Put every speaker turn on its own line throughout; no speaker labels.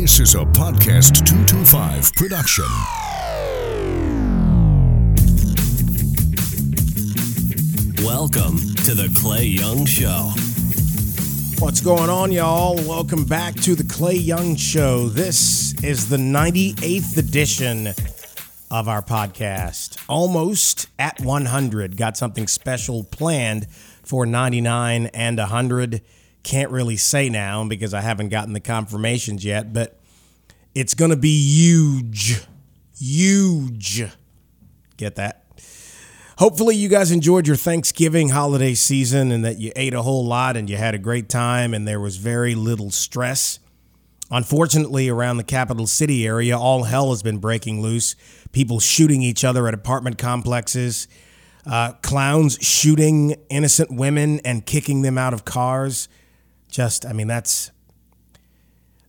This is a Podcast 225 production.
Welcome to the Clay Young Show.
What's going on, y'all? Welcome back to the Clay Young Show. This is the 98th edition of our podcast. Almost at 100. Got something special planned for 99 and 100. Can't really say now because I haven't gotten the confirmations yet, but it's going to be huge. Huge. Get that? Hopefully, you guys enjoyed your Thanksgiving holiday season and that you ate a whole lot and you had a great time and there was very little stress. Unfortunately, around the capital city area, all hell has been breaking loose. People shooting each other at apartment complexes, uh, clowns shooting innocent women and kicking them out of cars. Just, I mean, that's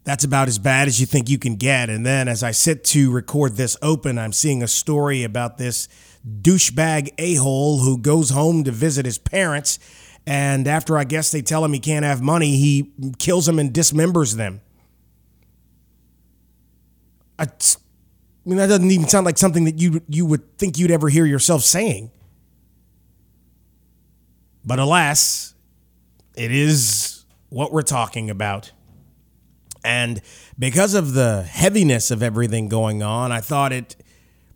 that's about as bad as you think you can get. And then as I sit to record this open, I'm seeing a story about this douchebag a hole who goes home to visit his parents. And after I guess they tell him he can't have money, he kills them and dismembers them. I, mean, that doesn't even sound like something that you you would think you'd ever hear yourself saying. But alas, it is what we're talking about. And because of the heaviness of everything going on, I thought it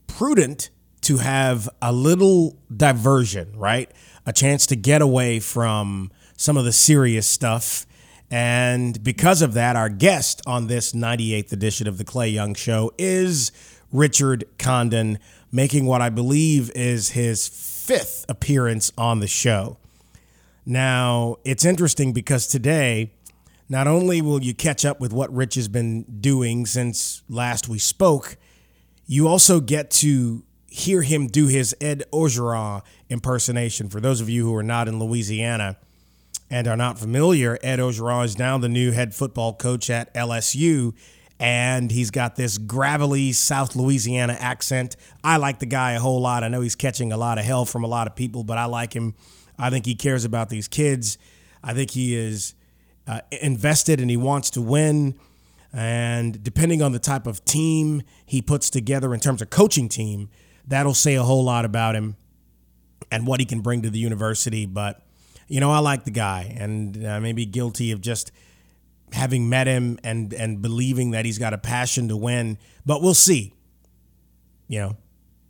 prudent to have a little diversion, right? A chance to get away from some of the serious stuff. And because of that, our guest on this 98th edition of the Clay Young Show is Richard Condon, making what I believe is his fifth appearance on the show. Now, it's interesting because today, not only will you catch up with what Rich has been doing since last we spoke, you also get to hear him do his Ed Orgeron impersonation. For those of you who are not in Louisiana and are not familiar, Ed Orgeron is now the new head football coach at LSU, and he's got this gravelly South Louisiana accent. I like the guy a whole lot. I know he's catching a lot of hell from a lot of people, but I like him. I think he cares about these kids. I think he is uh, invested and he wants to win. And depending on the type of team he puts together in terms of coaching team, that'll say a whole lot about him and what he can bring to the university. But, you know, I like the guy and I may be guilty of just having met him and, and believing that he's got a passion to win. But we'll see. You know,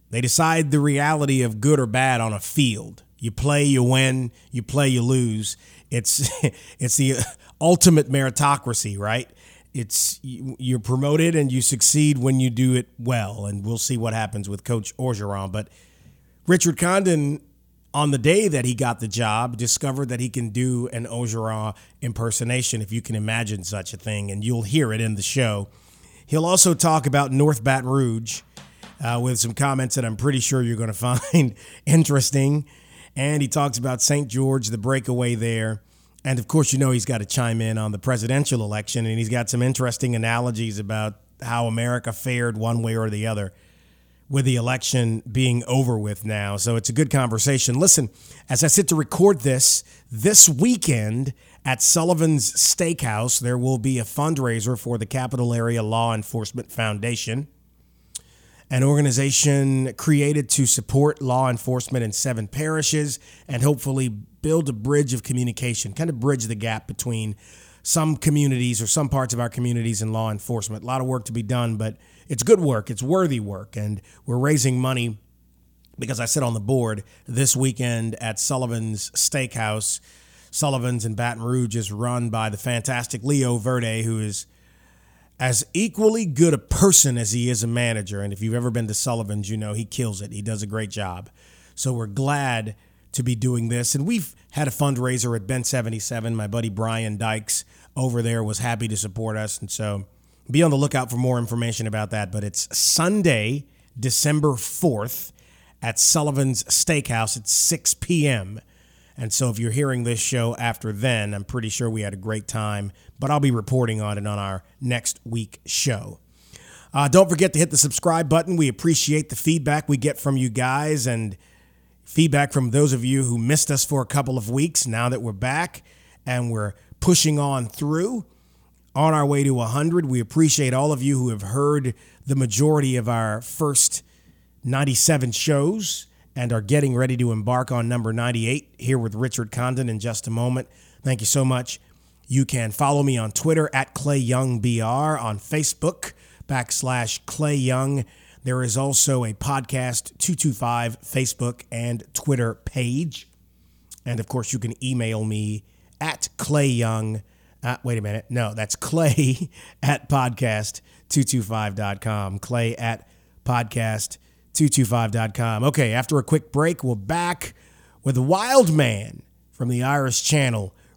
they decide the reality of good or bad on a field. You play, you win. You play, you lose. It's it's the ultimate meritocracy, right? It's you're promoted and you succeed when you do it well, and we'll see what happens with Coach Orgeron. But Richard Condon, on the day that he got the job, discovered that he can do an Orgeron impersonation, if you can imagine such a thing, and you'll hear it in the show. He'll also talk about North Baton Rouge uh, with some comments that I'm pretty sure you're going to find interesting. And he talks about St. George, the breakaway there. And of course, you know he's got to chime in on the presidential election, and he's got some interesting analogies about how America fared one way or the other with the election being over with now. So it's a good conversation. Listen, as I sit to record this, this weekend at Sullivan's Steakhouse, there will be a fundraiser for the Capital Area Law Enforcement Foundation an organization created to support law enforcement in seven parishes and hopefully build a bridge of communication, kind of bridge the gap between some communities or some parts of our communities and law enforcement. A lot of work to be done, but it's good work, it's worthy work, and we're raising money because I sit on the board this weekend at Sullivan's Steakhouse. Sullivan's in Baton Rouge is run by the fantastic Leo Verde, who is as equally good a person as he is a manager. And if you've ever been to Sullivan's, you know he kills it. He does a great job. So we're glad to be doing this. And we've had a fundraiser at Bin 77. My buddy Brian Dykes over there was happy to support us. And so be on the lookout for more information about that. But it's Sunday, December 4th at Sullivan's Steakhouse at 6 p.m. And so if you're hearing this show after then, I'm pretty sure we had a great time, but I'll be reporting on it on our next week show. Uh, don't forget to hit the subscribe button. We appreciate the feedback we get from you guys and feedback from those of you who missed us for a couple of weeks now that we're back and we're pushing on through. on our way to 100. We appreciate all of you who have heard the majority of our first 97 shows and are getting ready to embark on number 98 here with Richard Condon in just a moment. Thank you so much. You can follow me on Twitter at Clay Young BR, on Facebook backslash Clay Young. There is also a podcast 225 Facebook and Twitter page. And of course, you can email me at Clay Young. Uh, wait a minute. No, that's Clay at podcast225.com. Clay at podcast225.com. Okay, after a quick break, we're back with wild man from the Irish Channel,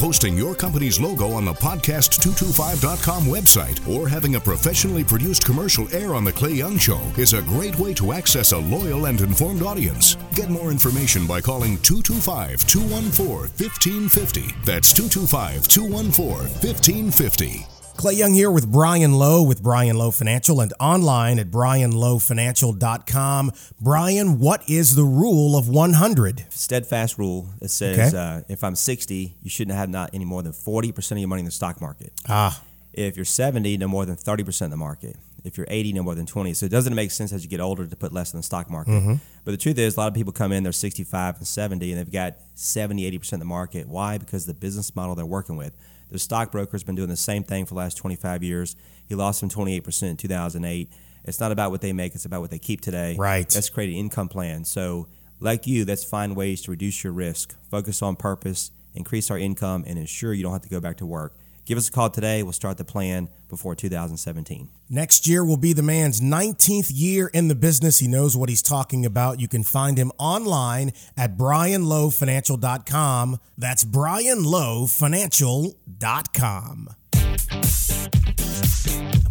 Posting your company's logo on the podcast225.com website or having a professionally produced commercial air on The Clay Young Show is a great way to access a loyal and informed audience. Get more information by calling 225 214 1550. That's 225 214 1550.
Clay Young here with Brian Lowe with Brian Lowe Financial and online at brianlowefinancial.com. Brian, what is the rule of 100?
steadfast rule that says
Okay.
uh, if I'm 60, you shouldn't have not any more than 40% of your money in the stock market.
Ah,
If you're 70, no more than 30% in the market. If you're 80, no more than 20. So it doesn't make sense as you get older to put less in the stock market.
Mm-hmm.
But the truth is, a lot of people come in, they're 65 and 70, and they've got 70, 80% in the market. Why? Because the business model they're working with. The stockbroker's been doing the same thing for the last 25 years. He lost them 28% in 2008. It's not about what they make, it's about what they keep today.
Right.
Let's create an income plan. So, like you, let's find ways to reduce your risk, focus on purpose, increase our income, and ensure you don't have to go back to work. Give us a call today. We'll start the plan before 2017.
Next year will be the man's 19th year in the business. He knows what he's talking about. You can find him online at brianlowefinancial.com. That's brianlowefinancial.com.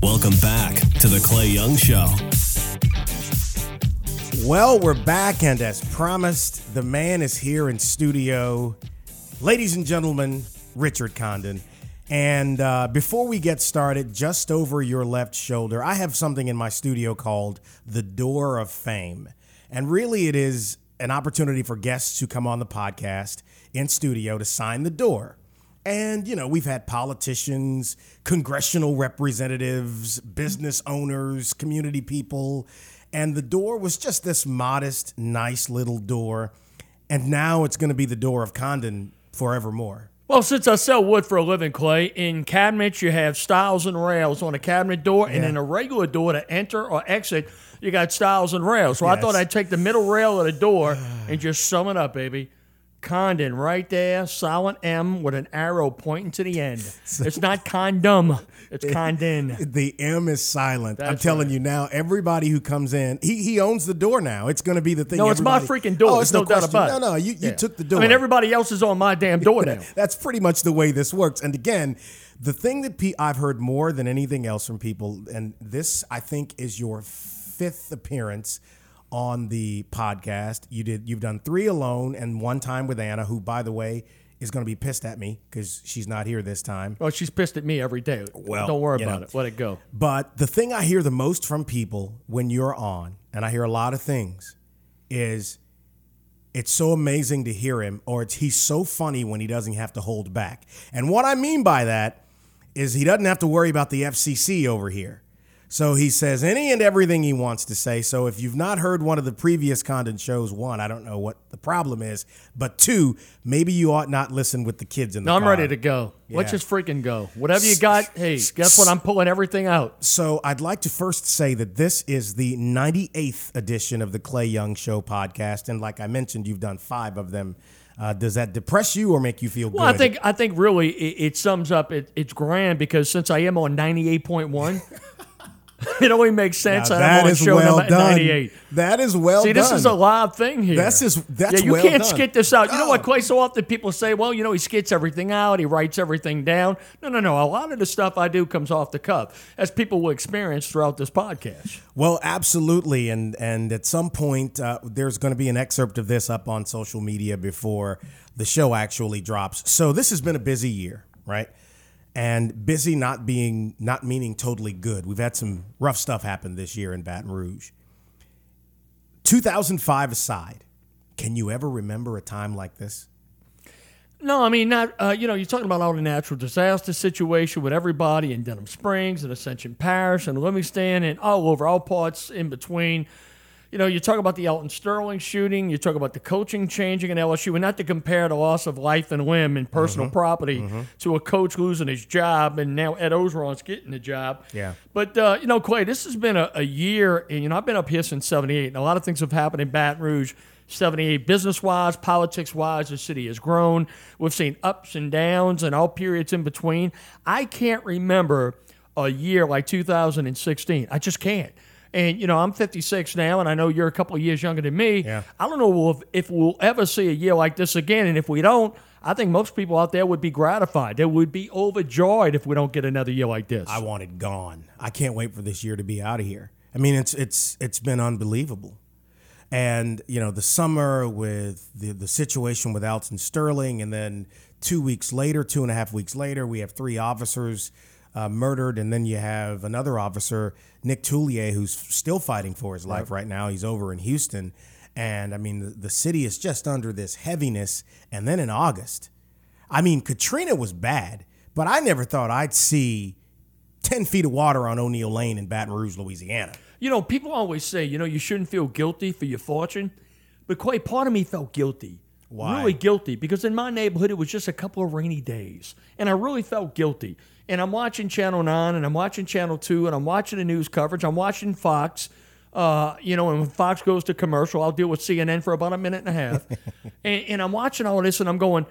Welcome back to the Clay Young Show.
Well, we're back, and as promised, the man is here in studio. Ladies and gentlemen, Richard Condon. And uh, before we get started, just over your left shoulder, I have something in my studio called the Door of Fame. And really, it is an opportunity for guests who come on the podcast in studio to sign the door. And, you know, we've had politicians, congressional representatives, business owners, community people. And the door was just this modest, nice little door. And now it's going to be the door of Condon forevermore.
Well, since I sell wood for a living, Clay, in cabinets you have styles and rails on a cabinet door, and
Yeah.
in a regular door to enter or exit, you got styles and rails. So I thought I'd take the middle rail of the door and just sum it up, baby. Condon right there, silent M with an arrow pointing to the end. It's not condom, it's condon.
The M is silent. I'm telling
right.
you now, everybody who comes in, he, he owns the door now. It's going to be the thing.
No, it's my freaking door.
Oh, it's
no,
no,
doubt about it.
No, no, you, you
Yeah.
took the door.
I mean, everybody else is on my damn door now.
That's pretty much the way this works. And again, the thing that pe- I've heard more than anything else from people, and this I think is your fifth appearance on the podcast. You did you've done three alone and one time with Anna, who by the way is going to be pissed at me because she's not here this time.
Well, she's pissed at me every day.
Well,
don't worry about
know.
it. Let it go.
But the thing I hear the most from people when you're on, and I hear a lot of things, is it's so amazing to hear him, or it's he's so funny when he doesn't have to hold back. And what I mean by that is he doesn't have to worry about the FCC over here. So he says any and everything he wants to say. So if you've not heard one of the previous Condon shows, one, I don't know what the problem is, but two, maybe you ought not listen with the kids in the
No, I'm
car.
ready to go. Let's just freaking go. Whatever you got, hey, guess what? I'm pulling everything out.
So I'd like to first say that this is the 98th edition of the Clay Young Show podcast, and like I mentioned, you've done five of them. Uh, does that depress you or make you feel
Well,
good?
I think I think really it, it sums up. It, it's grand because since I am on 98.1, it only makes sense.
Now,
that I'm
that
on
is
show
well done.
98.
That is well
See,
done.
this is a live thing here.
That's just- that's
yeah. You
well
can't
done.
skit this out. You know what, Quite So often people say, "Well, you know, he skits everything out. He writes everything down." No, no, no. A lot of the stuff I do comes off the cuff, as people will experience throughout this podcast.
Well, absolutely, and and at some point uh, there's going to be an excerpt of this up on social media before the show actually drops. So this has been a busy year, right? And busy not being not meaning totally good. We've had some rough stuff happen this year in Baton Rouge. 2005 aside, can you ever remember a time like this?
No, I mean not. Uh, you know, you're talking about all the natural disaster situation with everybody in Denham Springs and Ascension Parish and Livingston and all over, all parts in between. You know, you talk about the Alton Sterling shooting. You talk about the coaching changing in LSU, and not to compare the loss of life and limb and personal
Mm-hmm.
property to a coach losing his job, and now Ed Orgeron's getting the job.
Yeah.
But uh, you know, Clay, this has been a, a year, and you know, I've been up here since '78, and a lot of things have happened in Baton Rouge. 78 business wise, politics wise, the city has grown. We've seen ups and downs and all periods in between. I can't remember a year like 2016. I just can't. And, you know, I'm 56 now, and I know you're a couple of years younger than me.
Yeah.
I don't know if, if we'll ever see a year like this again. And if we don't, I think most people out there would be gratified. They would be overjoyed if we don't get another year like this.
I want it gone. I can't wait for this year to be out of here. I mean, it's it's it's been unbelievable. And you know, the summer with the the situation with Alton Sterling, and then two weeks later, two and a half weeks later, we have three officers uh, murdered, and then you have another officer, Nick Tullier, who's still fighting for his life right now. He's over in Houston, and I mean, the, the city is just under this heaviness. And then in August, I mean, Katrina was bad, but I never thought I'd see 10 feet of water on O'Neal Lane in Baton Rouge, Louisiana.
You know, people always say, you know, you shouldn't feel guilty for your fortune. But quite part of me felt guilty.
Why?
Really guilty because in my neighborhood it was just a couple of rainy days. And I really felt guilty. And I'm watching Channel 9 and I'm watching Channel 2 and I'm watching the news coverage. I'm watching Fox. Uh, you know, and when Fox goes to commercial, I'll deal with CNN for about a minute and a half. and, and I'm watching all this and I'm going,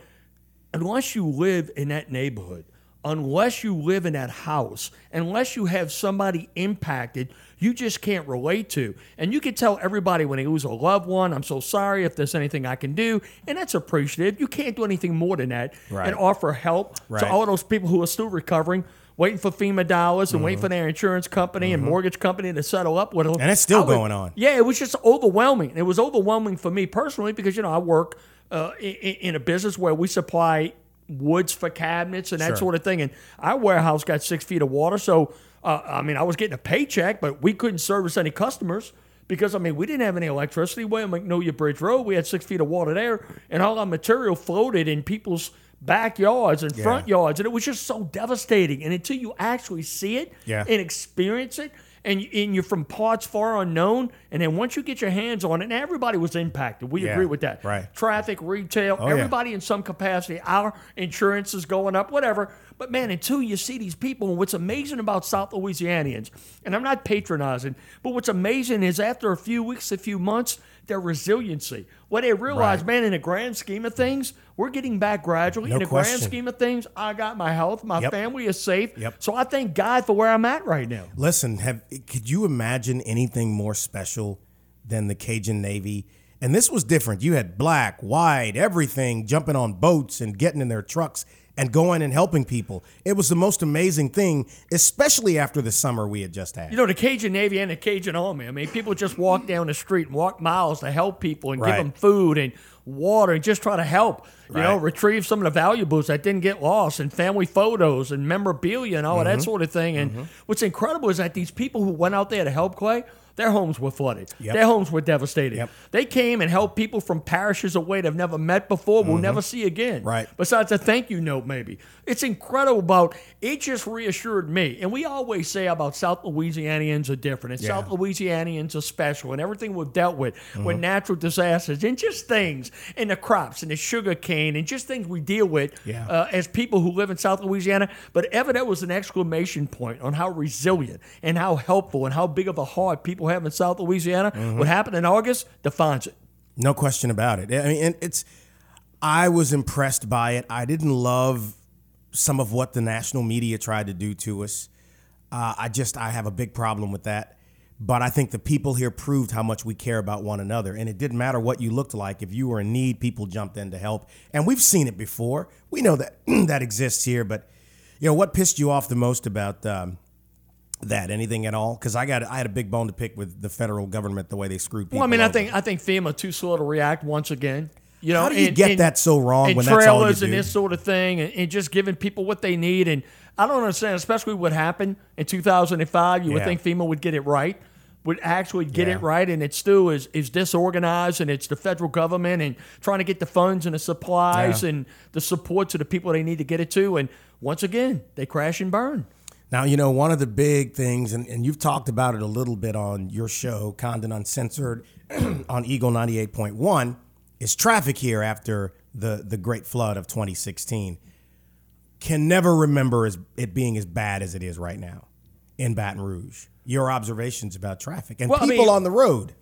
unless you live in that neighborhood, unless you live in that house, unless you have somebody impacted, you just can't relate to. And you can tell everybody when they lose a loved one, I'm so sorry if there's anything I can do. And that's appreciative. You can't do anything more than that
Right.
and offer help
Right.
to all those people who are still recovering. Waiting for FEMA dollars and waiting for their insurance company and mortgage company to settle up with them.
Mm-hmm. And it's still
would-
going on.
yeah, it was just overwhelming. It was overwhelming for me personally because you know I work uh, in, in a business where we supply woods for cabinets and that
Sure.
sort of thing, and our warehouse got six feet of water. So uh, I mean, I was getting a paycheck, but we couldn't service any customers. Because I mean, we didn't have any electricity. Way on Magnolia Bridge Road, we had six feet of water there, and all our material floated in people's backyards and front yards, and it was just so devastating. And until you actually see it
Yeah.
and experience it, and, and you're from parts far unknown, and then once you get your hands on it, and everybody was impacted. We
Yeah,
agree with that.
right.
Traffic, retail,
Oh, yeah.
everybody in some capacity. Our insurance is going up, whatever. But man, until you see these people, and what's amazing about South Louisianians, and I'm not patronizing, but what's amazing is after a few weeks, a few months, their resiliency. What they realize,
Right.
man, in the grand scheme of things, we're getting back gradually.
No
in the grand scheme of things, I got my health, my
Yep.
family is safe.
Yep.
So I thank God for where I'm at right now.
Listen, have could you imagine anything more special than the Cajun Navy? And this was different. You had black, white, everything jumping on boats and getting in their trucks and going and helping people. It was the most amazing thing, especially after the summer we had just had.
You know, the Cajun Navy and the Cajun Army. I mean, people just walk down the street and walk miles to help people and give them food and water and just try to help. You know, retrieve some of the valuables that didn't get lost and family photos and memorabilia and all
Mm-hmm.
that sort of thing. And what's incredible is that these people who went out there to help Clay, their homes were flooded.
Yep.
Their homes were devastated.
Yep.
They came and helped people from parishes away they've never met before, will never see again.
Mm-hmm. Right.
Besides a thank you note, maybe. It's incredible about it just reassured me. And we always say about South Louisianians are different and
Yeah.
South Louisianians are special and everything we've dealt with
Mm-hmm.
with natural disasters and just things and the crops and the sugar cane and just things we deal with
Yeah.
uh, as people who live in South Louisiana. But ever that was an exclamation point on how resilient and how helpful and how big of a heart people have in South Louisiana.
Mm-hmm.
What happened in August defines it.
No question about it. I mean, it's. I was impressed by it. I didn't love some of what the national media tried to do to us. Uh, I just I have a big problem with that. But I think the people here proved how much we care about one another, and it didn't matter what you looked like. If you were in need, people jumped in to help, and we've seen it before. We know that that exists here. But you know what pissed you off the most about um, that? Anything at all? Because I got I had a big bone to pick with the federal government the way they screwed people.
Well, I mean, I think I think FEMA too slow to react once again. You know,
How do you
and-
get
and-
that so wrong
and
when that's all you
trailers and this sort of thing, and, and just giving people what they need. And I don't understand, especially what happened in 2005. You would think FEMA would get it right, would actually get
Yeah.
it right, and it still is is disorganized, and it's the federal government and trying to get the funds and the supplies
Yeah.
and the support to the people they need to get it to. And once again, they crash and burn.
Now, you know, one of the big things, and, and you've talked about it a little bit on your show, Condon Uncensored, on Eagle 98.1, is traffic here after the, the great flood of 2016. Can never remember as, it being as bad as it is right now in Baton Rouge. Your observations about traffic and
Well, I
people
mean-
on the road.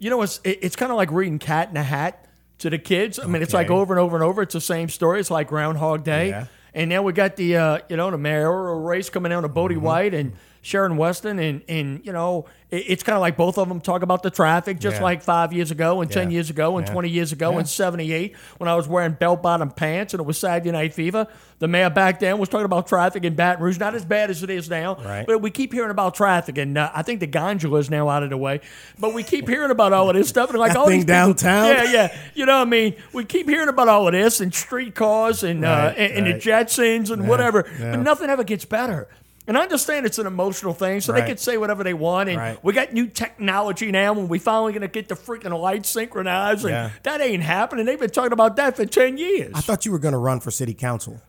You know, it's it, it's kind of like reading Cat in a Hat to the kids. I mean, it's like over and over and over. It's the same story. It's like Groundhog Day.
Yeah.
And now we got the uh, you know the mayoral race coming down to Bodi
Mm-hmm.
White and Sharon Weston, and and you know it, it's kind of like both of them talk about the traffic, just
Yeah.
like five years ago and ten years ago and
Yeah.
twenty years ago
Yeah.
and seventy eight when I was wearing belt bottom pants and it was Saturday Night Fever. The mayor back then was talking about traffic in Baton Rouge, not as bad as it is now,
Right.
but we keep hearing about traffic, and uh, I think the gondola is now out of the way. But we keep hearing about all of this stuff, and like all these people-
downtown?
yeah, yeah. You know, what I mean, we keep hearing about all of this and streetcars and uh,
Right,
and, and the
right.
Jetsons and whatever,
yeah.
but nothing ever gets better. And I understand it's an emotional thing, so they
Right.
can say whatever they want. And
Right.
we got new technology now, and we finally gonna get the freaking lights synchronized, and
Yeah.
that ain't happening. They've been talking about that for ten years.
I thought you were going to run for city council.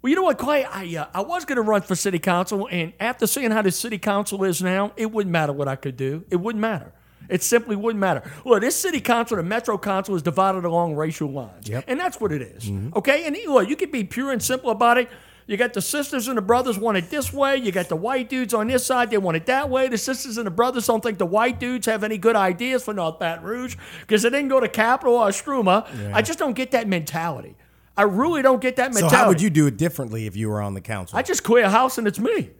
Well, you know what, Clay? I uh, I was going to run for city council, and after seeing how the city council is now, it wouldn't matter what I could do. It wouldn't matter. It simply wouldn't matter. Look, this city council, the metro council, is divided along racial lines,
Yep.
and that's what it is, Okay, and look, you can be pure and simple about it. You got the sisters and the brothers want it this way. You got the white dudes on this side, they want it that way. The sisters and the brothers don't think the white dudes have any good ideas for North Baton Rouge because they didn't go to Capitol or Istrouma. I just don't get that mentality. I really don't get that mentality.
So how would you do it differently if you were on the council?
I just clear a house and it's me.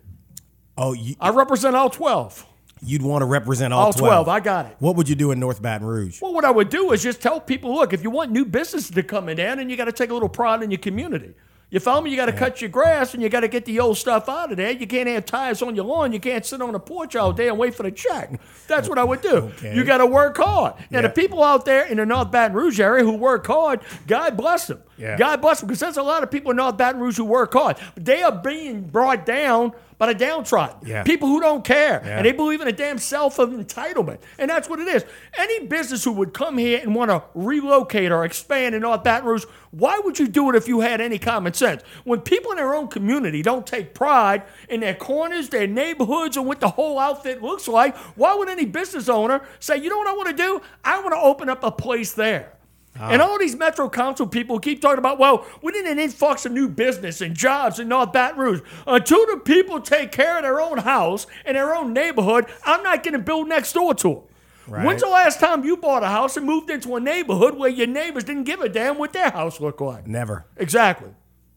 oh, you,
I represent all 12.
you'd want to represent all,
All 12. I got it.
What would you do in North Baton Rouge?
Well, what I would do is just tell people look, if you want new businesses to come in then you got to take a little pride in your community. You follow me? You got to cut your grass and you got to get the old stuff out of there. You can't have tires on your lawn. You can't sit on the porch all day and wait for the check. That's what I would do.
Okay.
You got to work hard. Now, the people out there in the North Baton Rouge area who work hard, God bless them.
Yeah.
God bless them because there's a lot of people in North Baton Rouge who work hard. They are being brought down by the downtrodden.
Yeah.
People who don't care.
Yeah.
And they believe in a damn self of entitlement. And that's what it is. Any business who would come here and want to relocate or expand in North Baton Rouge, why would you do it if you had any common sense? When people in their own community don't take pride in their corners, their neighborhoods, and what the whole outfit looks like, why would any business owner say, you know what I want to do? I want to open up a place there. And all these Metro Council people keep talking about, well, we need an influx of new business and jobs in North Baton Rouge. Until the people take care of their own house and their own neighborhood, I'm not going to build next door to them.
Right.
When's the last time you bought a house and moved into a neighborhood where your neighbors didn't give a damn what their house looked like?
Never.
Exactly.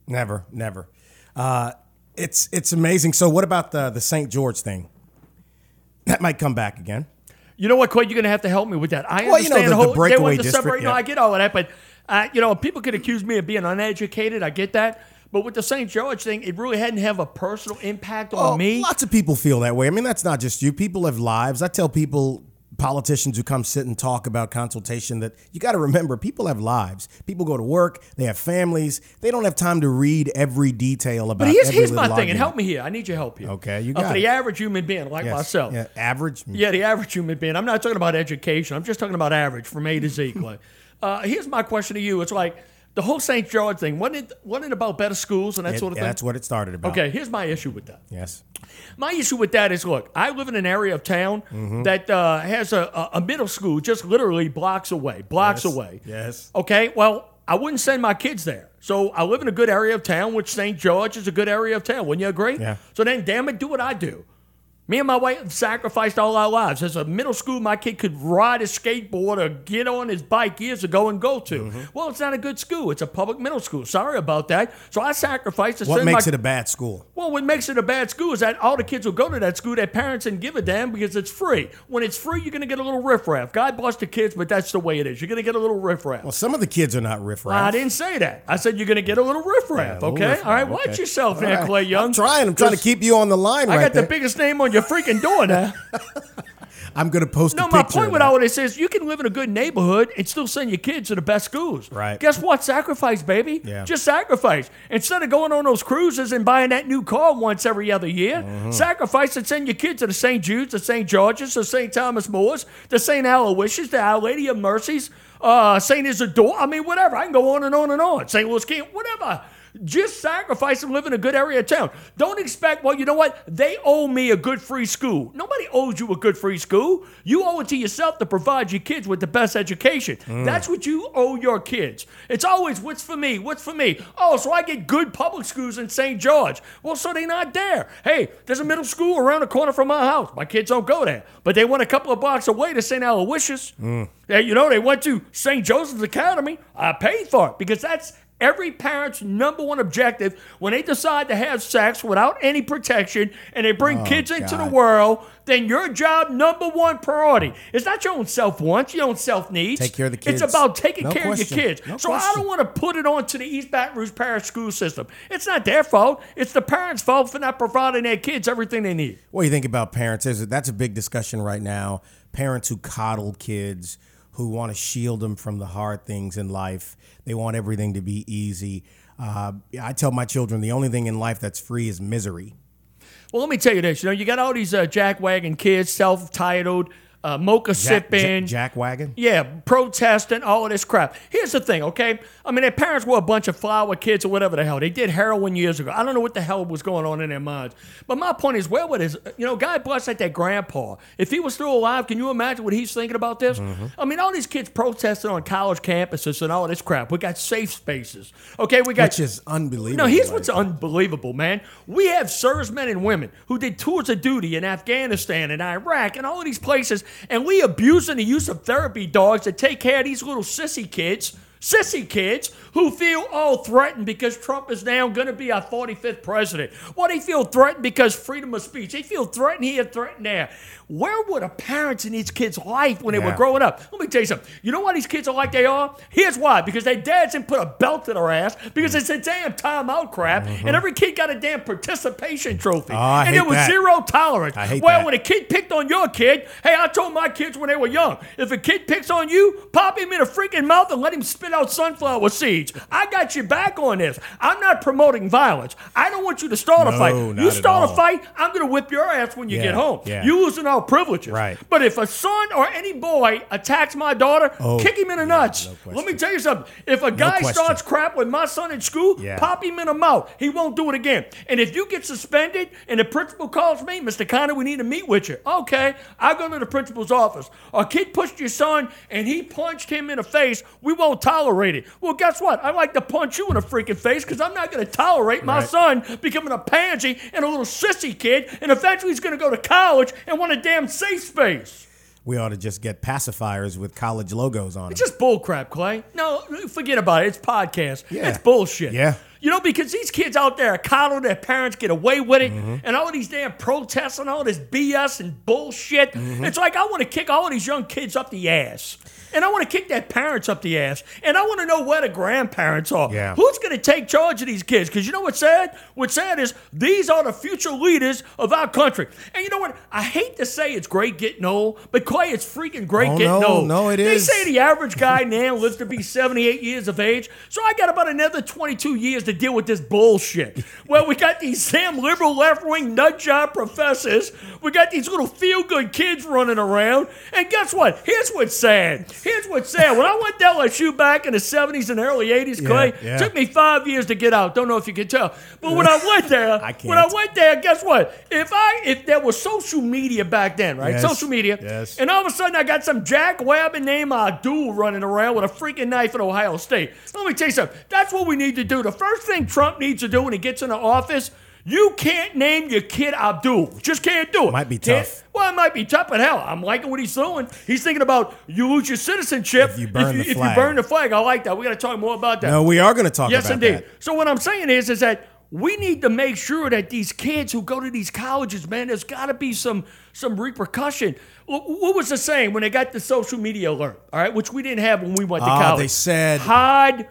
Never, never. Uh, it's it's amazing. So, what about the the St. George thing? That might come back again.
You know what, Clay? You're going to have to help me with that. I
Well, you know,
understand
the- the
whole, they want to
district,
separate. No. I get all of that, but uh, you know, people could accuse me of being uneducated. I get that. But with the St. George thing, it really hadn't have a personal impact on
Oh,
me.
Lots of people feel that way. I mean, that's not just you. People have lives. I tell people, politicians who come sit and talk about consultation, that you got to remember people have lives. People go to work. They have families. They don't have time to read every detail about.
But here's, here's my thing, and help me here. I need your help here.
Okay, you
Uh,
got
for
it.
the average human being like
Yes.
myself.
Yeah, average.
Yeah, the average human being. I'm not talking about education. I'm just talking about average from A to Z, Clay. uh, here's my question to you. It's like the whole St. George thing. Wasn't it, wasn't it about better schools and that
It-
sort of thing?
That's what it started about.
Okay, here's my issue with that.
Yes.
My issue with that is, look, I live in an area of town
Mm-hmm.
that uh, has a, a- middle school just literally blocks away, blocks
Yes,
away.
yes.
Okay, well, I wouldn't send my kids there. So I live in a good area of town, which St. George is a good area of town. Wouldn't you agree?
Yeah.
So then, damn it, do what I do. Me and my wife have sacrificed all our lives. As a middle school, my kid could ride a skateboard or get on his bike years ago and go to.
Mm-hmm.
Well, it's not a good school. It's a public middle school. Sorry about that. So I sacrificed to
What makes
my
it a bad school?
well, what makes it a bad school is that all the kids will go to that school, their parents didn't give a damn because it's free. When it's free, you're going to get a little riffraff. God bless the kids, but that's the way it is. You're going to get a little riffraff.
Well, some of the kids are not riffraff.
I didn't say that. I said you're going to get a little riffraff,
Yeah, a little
okay?
riffraff,
all right,
okay.
watch yourself
All
there,
right.
Clay Young.
I'm trying. I'm trying to keep you on the line
I
right
got the biggest name on your freaking door now.
I'm going to post
No,
a
my point with
that.
all this is you can live in a good neighborhood and still send your kids to the best schools.
Right.
Guess what? Sacrifice, baby.
Yeah.
Just sacrifice. Instead of going on those cruises and buying that new car once every other year,
Mm-hmm.
sacrifice and send your kids to the St. Jude's, the St. George's, the St. Thomas More's, the St. Aloysius, the Our Lady of Mercies, uh, St. Isidore. I mean, whatever. I can go on and on and on. St. Louis King, whatever. Just sacrifice and live in a good area of town. Don't expect, well, you know what? They owe me a good free school. Nobody owes you a good free school. You owe it to yourself to provide your kids with the best education. Mm. That's what you owe your kids. It's always, what's for me? What's for me? Oh, so I get good public schools in St. George. Well, so they're not there. Hey, there's a middle school around the corner from my house. My kids don't go there. But they went a couple of blocks away to St. Aloysius. Mm. They- you know, they went to St. Joseph's Academy. I paid for it because that's every parent's number one objective when they decide to have sex without any protection and they bring oh, kids into the world, then your job number one priority. is not your own self wants, your own self needs.
Take care of the kids.
It's about taking
No
care
question.
of your kids.
No
so I don't want to put it on to the East Baton Rouge Parish school system. It's not their fault. It's the parents' fault for not providing their kids everything they need.
What do you think about parents? That's a big discussion right now. Parents who coddle kids, who want to shield them from the hard things in life. They want everything to be easy. Uh, I tell my children the only thing in life that's free is misery.
Well, let me tell you this. You know, you got all these uh, jackwagon kids, self-titled, uh, mocha
Jack,
sipping.
Jack wagon.
Yeah, protesting, all of this crap. Here's the thing, okay? I mean, their parents were a bunch of flower kids or whatever the hell. They did heroin years ago. I don't know what the hell was going on in their minds. But my point is, where would his, you know, God bless like that grandpa. If he was still alive, can you imagine what he's thinking about this? I mean, all these kids protesting on college campuses and all this crap. We got safe spaces, okay? We got
Which is unbelievable.
no, here's what's unbelievable, man. We have servicemen and women who did tours of duty in Afghanistan and Iraq and all of these places, and we abusing the use of therapy dogs to take care of these little sissy kids. Sissy kids who feel all threatened because Trump is now going to be our 45th president. Well, they feel threatened because freedom of speech. They feel threatened here, threatened there. Where were the parents in these kids' life when they were growing up? Let me tell you something. You know why these kids are like they are? Here's why. Because their dads didn't put a belt to their ass because it's a damn timeout crap, and every kid got a damn participation trophy.
Mm-hmm. Oh,
and there was
that.
zero tolerance.
I hate
well,
that.
when a kid picked on your kid, hey, I told my kids when they were young, if a kid picks on you, pop him in the freaking mouth and let him spit out sunflower seeds. I got your back on this. I'm not promoting violence. I don't want you to start a fight. You start a fight, I'm going to whip your ass when you
Yeah,
get home.
yeah.
You losing all privileges.
Right.
But if a son or any boy attacks my daughter,
Oh,
kick him in the nuts.
no.
Let me tell you something. If a guy
question.
starts crap with my son in school,
Yeah.
pop him in the mouth. He won't do it again. And if you get suspended and the principal calls me, Mr. Connor, we need to meet with you. Okay, I go to the principal's office. A kid pushed your son and he punched him in the face. We won't tolerate it. Well, guess what? I like to punch you in the freaking face because I'm not going to tolerate my
Right.
son becoming a pansy and a little sissy kid, and eventually he's going to go to college and want a damn safe space.
We ought to just get pacifiers with college logos on them.
It's just bullcrap, Clay. No, forget about it. It's podcast.
Yeah.
It's bullshit.
Yeah.
You know, because these kids out there are coddle their parents, get away with it,
Mm-hmm.
and all of these damn protests and all this BS and bullshit.
Mm-hmm.
It's like I want to kick all of these young kids up the ass. And I want to kick their parents up the ass. And I want to know where the grandparents are.
Yeah.
Who's going to take charge of these kids? Because you know what's sad? What's sad is these are the future leaders of our country. And you know what? I hate to say it's great getting old, but Clay, it's freaking great
Oh,
getting
no,
old.
no, it
they
is.
say the average guy now lives to be 78 years of age. So I got about another 22 years to deal with this bullshit. Well, we got these damn liberal left wing nut job professors. We got these little feel good kids running around. And guess what? Here's what's sad. Here's what's sad. When I went down to LSU back in the 70s and early 80s, Clay,
yeah.
took me five years to get out. Don't know if you can tell. But when I went there,
I
when I went there, guess what? If I if there was social media back then, right?
Yes,
Social media.
yes.
And all of a sudden, I got some Jack Wabbin named Abdul running around with a freaking knife at Ohio State. Let me tell you something. That's what we need to do. The first thing Trump needs to do when he gets into office, You can't name your kid Abdul. Just can't do it.
Might be tough.
Well, it might be tough, but hell, I'm liking what he's doing. He's thinking about you lose your citizenship
If you burn
if,
the
if you
flag.
burn the flag. I like that. We got to talk more about that.
No, we are going to talk about that.
Yes, indeed.
that.
So what I'm saying is, is that we need to make sure that these kids who go to these colleges, man, there's got to be some some repercussion. What was the saying when they got the social media alert? All right, which we didn't have when we went to
Ah,
college.
they said-
hide.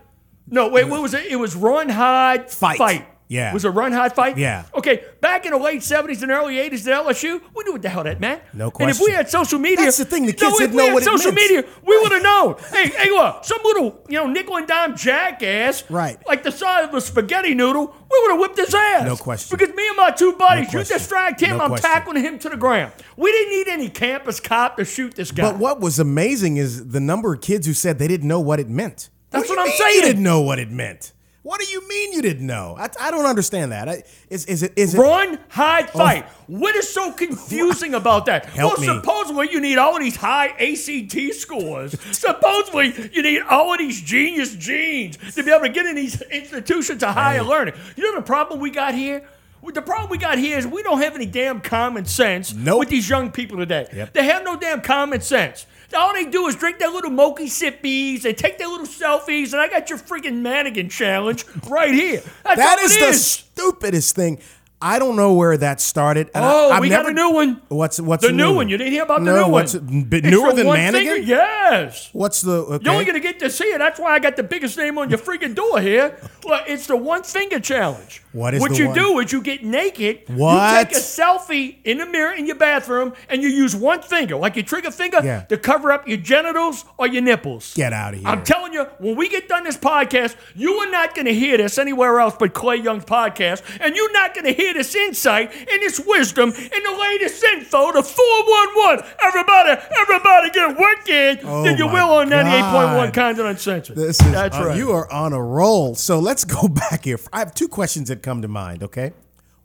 No, wait, what was it? It was run, hide,
Fight.
fight.
Yeah.
Was a run, hot fight?
Yeah.
Okay, back in the late 70s and early 80s at LSU, we knew what the hell that meant.
No question.
And if we had social media.
That's the thing, the kids
if
didn't know what it
social media, we would have known. hey, hey, look, some little, you know, nickel and dime jackass.
Right.
Like the size of a spaghetti noodle, we would have whipped his ass.
No question.
Because me and my two buddies, you
question.
distract him,
No
I'm
question.
tackling him to the ground. We didn't need any campus cop to shoot this guy.
But what was amazing is the number of kids who said they didn't know what it meant.
That's
you
what I'm saying.
They didn't know what it meant. What do you mean you didn't know? I, I don't understand that. I, is, is it is it
Run, hide, oh. fight. What is so confusing about that?
Oh. Help
well,
me.
supposedly you need all of these high ACT scores. supposedly you need all of these genius genes to be able to get in these institutions of higher learning. You know the problem we got here? The problem we got here is we don't have any damn common sense
Nope.
with these young people today.
Yep.
They have no damn common sense. All they do is drink their little moky sippies They take their little selfies, and I got your freaking mannequin challenge right here. That's
that is the stupidest thing. I don't know where that started. and I-
Oh,
I've
we got a new one.
What's what's
The
the
new one. You didn't hear about the
no,
new
what's
one.
it, but
It's
newer than
one
Manigan?
finger- Yes.
What's the okay?
You're only gonna get to see it. That's why I got the biggest name on your freaking door here. Well, it's the one finger challenge.
What is
what
the
you
one-
do is you get naked.
What?
You take a selfie in the mirror in your bathroom, and you use one finger, like your trigger finger,
Yeah.
to cover up your genitals or your nipples.
Get out of here.
I'm telling you, when we get done this podcast, you are not going to hear this anywhere else but Clay Young's podcast, and you're not going to hear this insight and this wisdom and the latest info, to 411. Everybody, everybody get wicked.
Oh
Then you will on 98.1
God.
Condon Uncensored.
This is
That's
uh,
right.
you are on a roll. So let's go back here. I have two questions that come to mind, okay?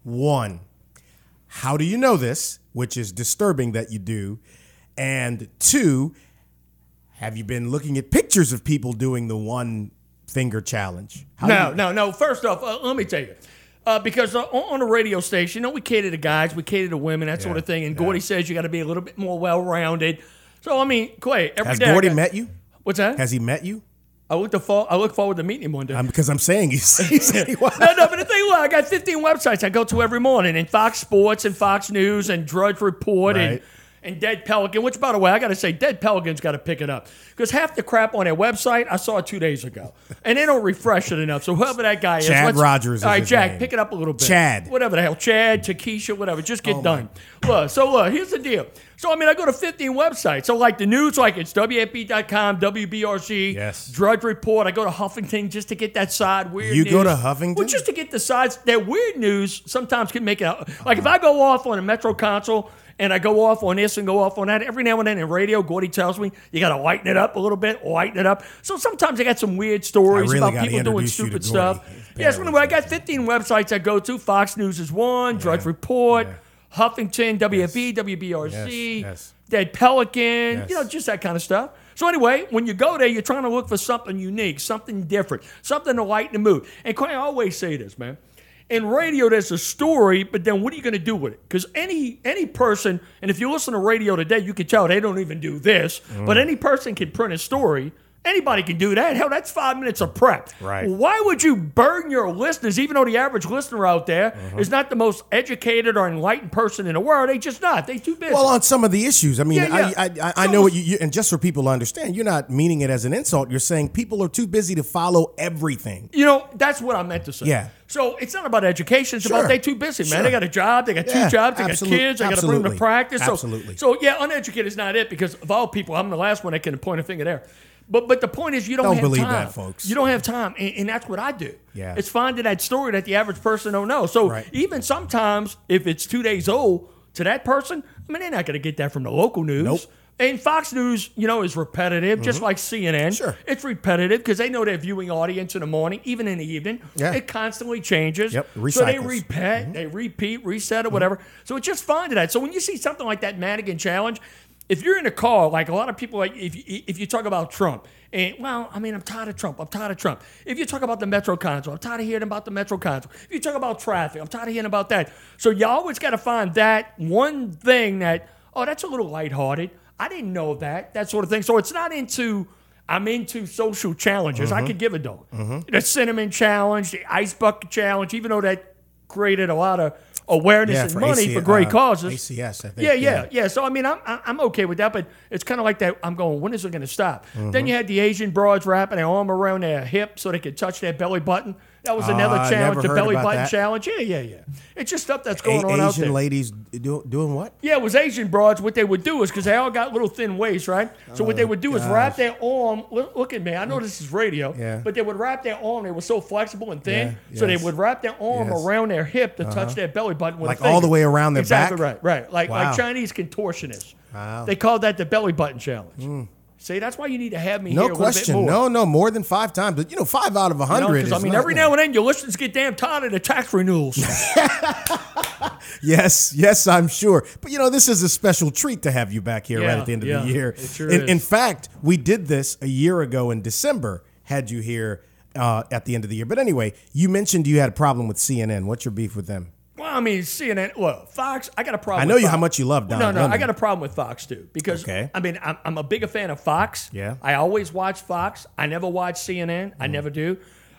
One, how do you know this, which is disturbing that you do? And two, have you been looking at pictures of people doing the one finger challenge? How
No,
you-
no, no. First off, uh, let me tell you. Uh, because uh, on a radio station, you know, we cater to guys, we cater to women, that sort of thing. And Gordy says you got to be a little bit more well rounded. So, I mean, Clay, every
Has
day
Gordy
got-
met you?
What's that?
Has he met you?
I look, to for, I look forward to meeting him one day.
I'm, because I'm saying he's, he's
no, no, but the thing, look, I got 15 websites I go to every morning, and Fox Sports and Fox News and Drudge Report
Right.
and Dead Pelican, which, by the way, I got to say, Dead Pelican's got to pick it up. Because half the crap on their website, I saw two days ago. And they don't refresh it enough. So whoever that guy is.
Chad Rogers is
All right, Jack,
name.
pick it up a little bit.
Chad. Oh
Whatever the hell. Chad, Takesha, whatever. Just get oh done. Look, so look, here's the deal. So, I mean, I go to 15 websites. So, like the news, like it's WAFB.com, WBRZ,
Yes.
Drudge Report. I go to Huffington just to get that side weird
You go to Huffington?
Well, just to get the sides. That weird news sometimes can make it out. Like if uh-huh. I go off on a Metro Council and I go off on this and go off on that, every now and then in radio, Gordy tells me you got to lighten it up a little bit, lighten it up. So sometimes I got some weird stories
really
about people doing
introduce you to
stupid stuff. Yes, anyway, I got 15 websites I go to. Fox News is one, Drudge Report, Huffington, WAFB, WBRZ,
Yes, yes.
Dead Pelican,
Yes.
you know, just that kind of stuff. So anyway, when you go there, you're trying to look for something unique, something different, something to lighten the mood. And Clay, I always say this, man. In radio, there's a story, but then what are you going to do with it? Because any any person, and if you listen to radio today, you can tell they don't even do this. But
Mm.
any person can print a story. Anybody can do that. Hell, that's five minutes of prep.
Right.
Why would you burn your listeners, even though the average listener out there
Mm-hmm.
is not the most educated or enlightened person in the world? They just not. They too busy.
Well, on some of the issues, I mean,
Yeah, yeah.
I, I, I,
So-
know what you, you, and just for people to understand, you're not meaning it as an insult. You're saying people are too busy to follow everything.
You know, that's what I meant to say.
Yeah.
So it's not about education. It's
Sure.
about they too busy, man.
Sure.
They got a job. They got
Yeah,
two jobs. They got kids. They got to bring them to practice. So,
Absolutely.
So yeah, uneducated is not it because of all people, I'm the last one that can point a finger there. But but the point is, you don't,
Don't
have
believe
time.
that, folks.
You don't have time, and, and that's what I do.
Yeah.
It's finding that story that the average person don't know. So
Right.
even sometimes, if it's two days old to that person, I mean, they're not going to get that from the local news.
Nope.
And Fox News, you know, is repetitive, just like CNN.
Mm-hmm. Sure.
It's repetitive because they know their viewing audience in the morning, even in the evening.
Yeah.
It constantly changes.
Yep,
So they
recycles. Mm-hmm.
repeat, they repeat, reset, or whatever. So it's just finding that. So when you see something like that Madigan challenge, if you're in a car, like a lot of people, like if you, if you talk about Trump, and well, I mean, I'm tired of Trump. I'm tired of Trump. If you talk about the Metro Council, I'm tired of hearing about the Metro Council. If you talk about traffic, I'm tired of hearing about that. So you always got to find that one thing that, oh, that's a little lighthearted. I didn't know that, that sort of thing. So it's not into. I'm into social challenges. I mm-hmm. could give a dog. Mm-hmm. The cinnamon challenge, the ice bucket challenge, even though that created a lot of awareness
Yeah,
and money
AC
for great
uh,
causes.
ACS, I think,
Yeah, yeah,
yeah.
yeah. So I mean, I'm I'm okay with that, but it's kind of like that. I'm going. When is it going to stop?
Mm-hmm.
Then you had the Asian broads wrapping their arm around their hip so they could touch their belly button. That was another
Ah,
challenge, the belly button
that.
challenge. Yeah, yeah, yeah. It's just stuff that's
A-
going on out there.
Asian ladies do, doing what?
Yeah, it was Asian broads. What they would do is because they all got little thin waists, right? So what they would do is wrap their arm. Look, look at me. I know this is radio,
Yeah.
but they would wrap their arm. They were so flexible and thin,
Yeah,
so they would wrap their arm
Yes. Uh-huh.
around their hip to touch their belly button with a
Like all the way around their
exactly
back?
right, right. Like
Wow.
like Chinese contortionists.
Wow.
They called that the belly button challenge. See, that's why you need to have me
No
here
question.
a bit more.
No, no, more than five times. But you know, five out of a
You know,
hundred.
I mean, every now and then your listeners get damn tired of the tax renewals.
Yes, yes, I'm sure. But you know, this is a special treat to have you back here right at the end of
yeah,
the year.
it sure
in,
is.
in fact, we did this a year ago in December. Had you here uh, at the end of the year. But anyway, you mentioned you had a problem with CNN. What's your beef with them?
I mean, CNN. Well, Fox. I got a problem.
I know you
Fox.
how much you love Don
No, no,
Lemon.
I got a problem with Fox too because
Okay.
I mean, I'm, I'm a bigger fan of Fox.
Yeah.
I always watch Fox. I never watch CNN. I never do.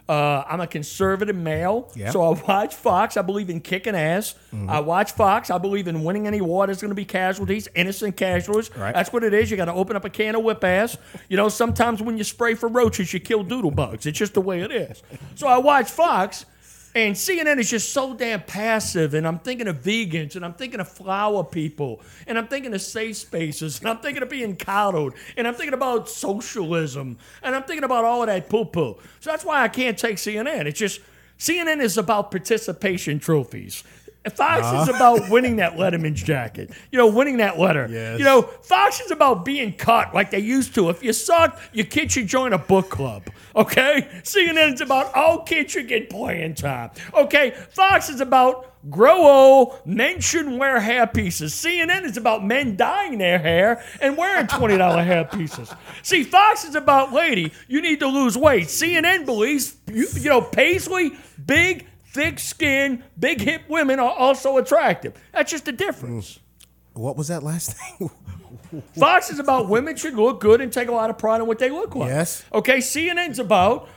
Uh, I'm a conservative male.
Yeah.
so I watch Fox. I believe in kicking ass.
Mm-hmm.
I watch Fox. I believe in winning any war. There's going to be casualties, innocent casualties.
Right.
That's what it is. You got to open up a can of whip ass. You know, sometimes when you spray for roaches, you kill doodle bugs. It's just the way it is. So I watch Fox. And CNN is just so damn passive. And I'm thinking of vegans, and I'm thinking of flower people, and I'm thinking of safe spaces, and I'm thinking of being coddled, and I'm thinking about socialism, and I'm thinking about all of that poo poo. So that's why I can't take CNN. It's just CNN is about participation trophies. Fox is about winning that Letterman's jacket. You know, winning that letter.
Yes.
You know, Fox is about being cut like they used to. If you suck, your kid should join a book club. Okay? CNN's about all kids should get playing time. Okay? Fox is about grow old, men shouldn't wear hair pieces. CNN is about men dyeing their hair and wearing $20 hair pieces. See, Fox is about lady, you need to lose weight. CNN believes, you, you know, Paisley, big, thick skin, big hip women are also attractive. That's just the difference.
What was that last thing?
Fox is about women should look good and take a lot of pride in what they look like.
Yes.
Okay, CNN's about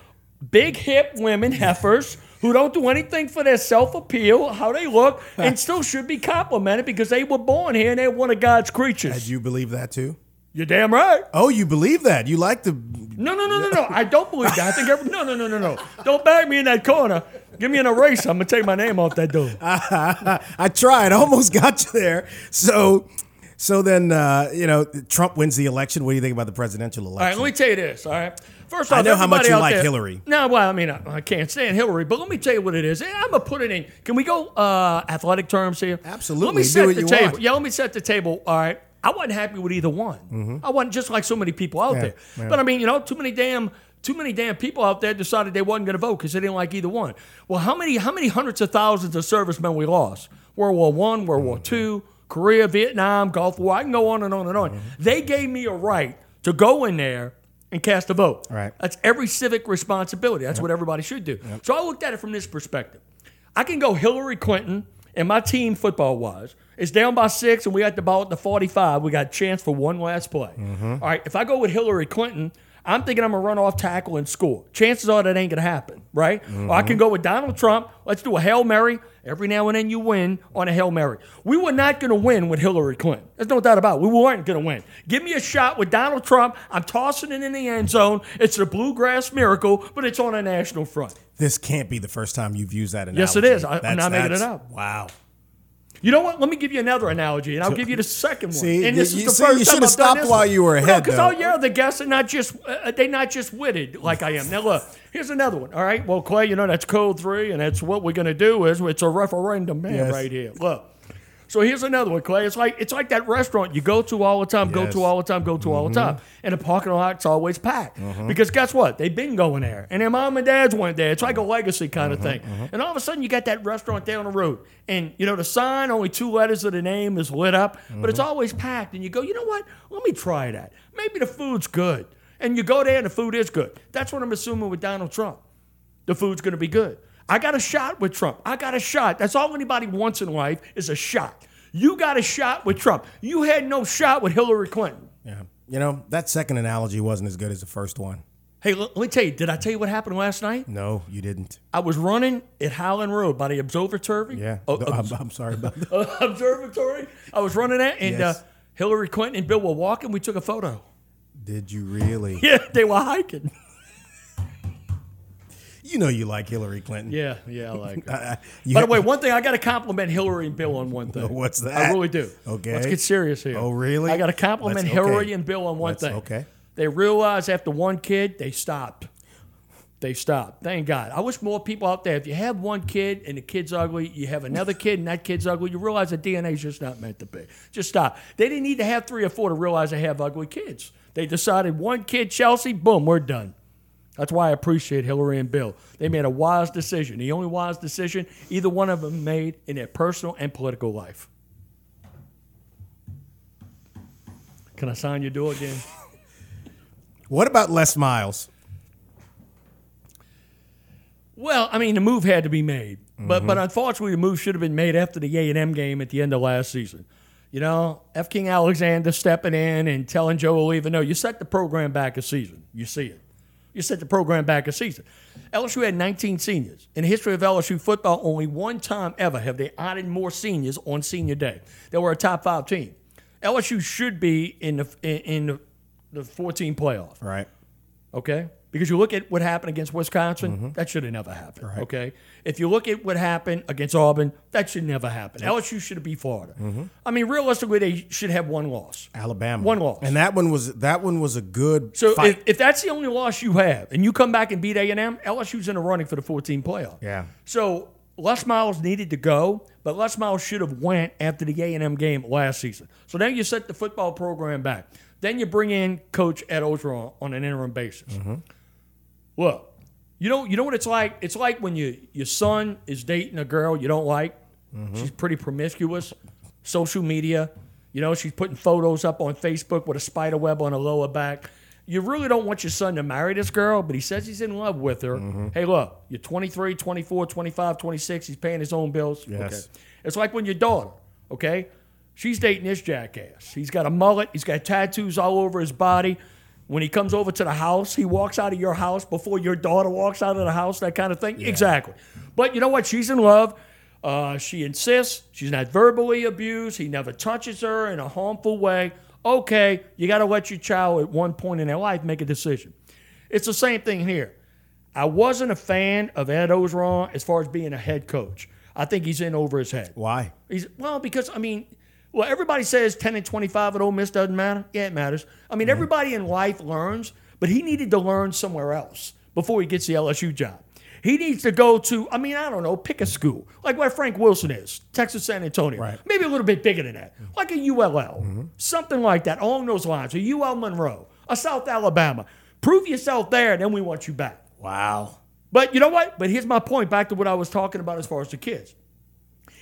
big hip women, heifers, who don't do anything for their self appeal, how they look, and still should be complimented because they were born here and they're one of God's creatures.
Do you believe that too?
You're damn right.
Oh, you believe that? You like the?
No, no, no, no, no. I don't believe that. I think every, no, no, no, no, no. Don't bag me in that corner. Give me an eraser. I'm gonna take my name off that door.
I tried. I almost got you there. So, so then uh, you know, Trump wins the election. What do you think about the presidential election?
All right, let me tell you this. All right. First off,
I know how much you like
there-
Hillary.
No, well, I mean, I, I can't stand Hillary, but let me tell you what it is. I'm gonna put it in. Can we go uh, athletic terms here?
Absolutely.
Let me set the table.
want.
Yeah, let me set the table. All right. I wasn't happy with either one. I wasn't just like so many people out
Mm-hmm. Yeah,
there.
yeah.
But I mean, you know, too many damn. Too many damn people out there decided they wasn't going to vote because they didn't like either one. Well, how many how many hundreds of thousands of servicemen we lost? World War One, World War Two, Korea, Vietnam, Gulf War. I can go on and on and on.
Mm-hmm.
They gave me a right to go in there and cast a vote.
Right.
That's every civic responsibility. That's what everybody should do. So I looked at it from this perspective. I can go Hillary Clinton and my team football wise is down by six and we got the ball at the 45. We got a chance for one last play. Mm-hmm. All right. If I go with Hillary Clinton, I'm thinking I'm gonna run off tackle and score. Chances are that ain't gonna happen, right? Or I can mm-hmm. go with Donald Trump. Let's do a Hail Mary. Every now and then you win on a Hail Mary. We were not gonna win with Hillary Clinton. There's no doubt about it. We weren't gonna win. Give me a shot with Donald Trump. I'm tossing it in the end zone. It's a bluegrass miracle, but it's on a national front.
This can't be the first time you've used that analogy.
Yes, it is. I- I'm not making it up.
Wow.
You know what? Let me give you another analogy, and I'll give you the second one.
See,
and this
you-
is the
see,
first
you
I've done
stopped while
one.
you were
Well,
ahead,
because
though.
all your other guests are not just uh, they not just witted like I am. Now look, here's another one. All right, well Clay, you know that's code three, and that's what we're gonna do is it's a referendum man
Yes.
right here. Look, So here's another one, Clay. It's like it's like that restaurant you go to all the time, go
Yes.
to all the time, go to all the mm-hmm. time, and the parking lot's always packed. Mm-hmm. Because guess what? They've been going there, and their mom and dads went there. It's like a mm-hmm. legacy kind of thing. And all of a sudden, you got that restaurant down the road, and you know the sign, only two letters of the name is lit up, but it's always packed. And you go, you know what? Let me try that. Maybe the food's good, and you go there, and the food is good. That's what I'm assuming with Donald Trump the food's going to be good. I got a shot with Trump. I got a shot. That's all anybody wants in life is a shot. You got a shot with Trump. You had no shot with Hillary Clinton.
Yeah. You know, that second analogy wasn't as good as the first one.
Hey, let me tell you, did I tell you what happened last night?
No, you didn't.
I was running at Highland Road by the observatory.
Yeah.
Oh,
No, I'm, I'm sorry about that.
observatory. I was running at, and
Yes.
uh, Hillary Clinton and Bill were walking. We took a photo.
Did you really?
Yeah, they were hiking.
You know you like Hillary Clinton.
Yeah, yeah, I like it.
Uh,
By the way, one thing I got to compliment Hillary and Bill on one thing.
What's that?
I really do.
Okay.
Let's get serious here.
Oh, really?
I got to compliment
Let's-
Hillary
okay.
and Bill on one
Let's-
thing.
okay.
They realized after one kid, they stopped. They stopped. Thank God. I wish more people out there, if you have one kid and the kid's ugly, you have another kid and that kid's ugly, you realize that DNA is just not meant to be. Just stop. They didn't need to have three or four to realize they have ugly kids. They decided one kid, Chelsea, boom, we're done. That's why I appreciate Hillary and Bill. They made a wise decision, the only wise decision either one of them made in their personal and political life. Can I sign your door again?
What about Les Miles?
Well, I mean, the move had to be made, but but mm-hmm. unfortunately, the move should have been made after the A and M game at the end of last season. You know, F. King Alexander stepping in and telling Joe Alleva, "No, you set the program back a season. You see it. You set the program back a season." LSU had 19 seniors in the history of LSU football. Only one time ever have they added more seniors on senior day. They were a top five team. LSU should be in the in, in the, the 14 playoff.
Right.
Okay? Because you look at what happened against Wisconsin, mm-hmm. that should have never happened. Okay? If you look at what happened against Auburn, that should never happen. LSU should have beat Florida. Mm-hmm. I mean, realistically, they should have one loss.
Alabama.
One loss.
And that one was that one was a good
So if, if that's the only loss you have, and you come back and beat A&M, LSU's in the running for the 14 playoff.
Yeah.
So Les Miles needed to go, but Les Miles should have went after the A&M game last season. So now you set the football program back. Then you bring in Coach Ed Orgeron on an interim basis. Mm-hmm. Look, you know, you know what it's like. It's like when you your son is dating a girl you don't like. Mm-hmm. She's pretty promiscuous. Social media, you know, she's putting photos up on Facebook with a spider web on her lower back. You really don't want your son to marry this girl, but he says he's in love with her. Mm-hmm. Hey, look, you're 23, 24, 25, 26. He's paying his own bills.
Yes.
Okay. It's like when your daughter, okay, she's dating this jackass. He's got a mullet. He's got tattoos all over his body. When he comes over to the house, he walks out of your house before your daughter walks out of the house, that kind of thing. Exactly. But you know what? She's in love. Uh, she insists she's not verbally abused. He never touches her in a harmful way. Okay, you got to let your child at one point in their life make a decision. It's the same thing here. I wasn't a fan of Ed Orgeron as far as being a head coach. I think he's in over his head.
Why?
He's well because I mean, well everybody says ten and twenty five at Ole Miss doesn't matter. Yeah, it matters. I mean, mm-hmm. everybody in life learns, but he needed to learn somewhere else before he gets the LSU job. He needs to go to, I mean, I don't know, pick a school like where Frank Wilson is, Texas San Antonio.
Right.
Maybe a little bit bigger than that, mm-hmm. like a ULL, mm-hmm. something like that, along those lines, a UL Monroe, a South Alabama. Prove yourself there, and then we want you back.
Wow.
But you know what? But here's my point back to what I was talking about as far as the kids.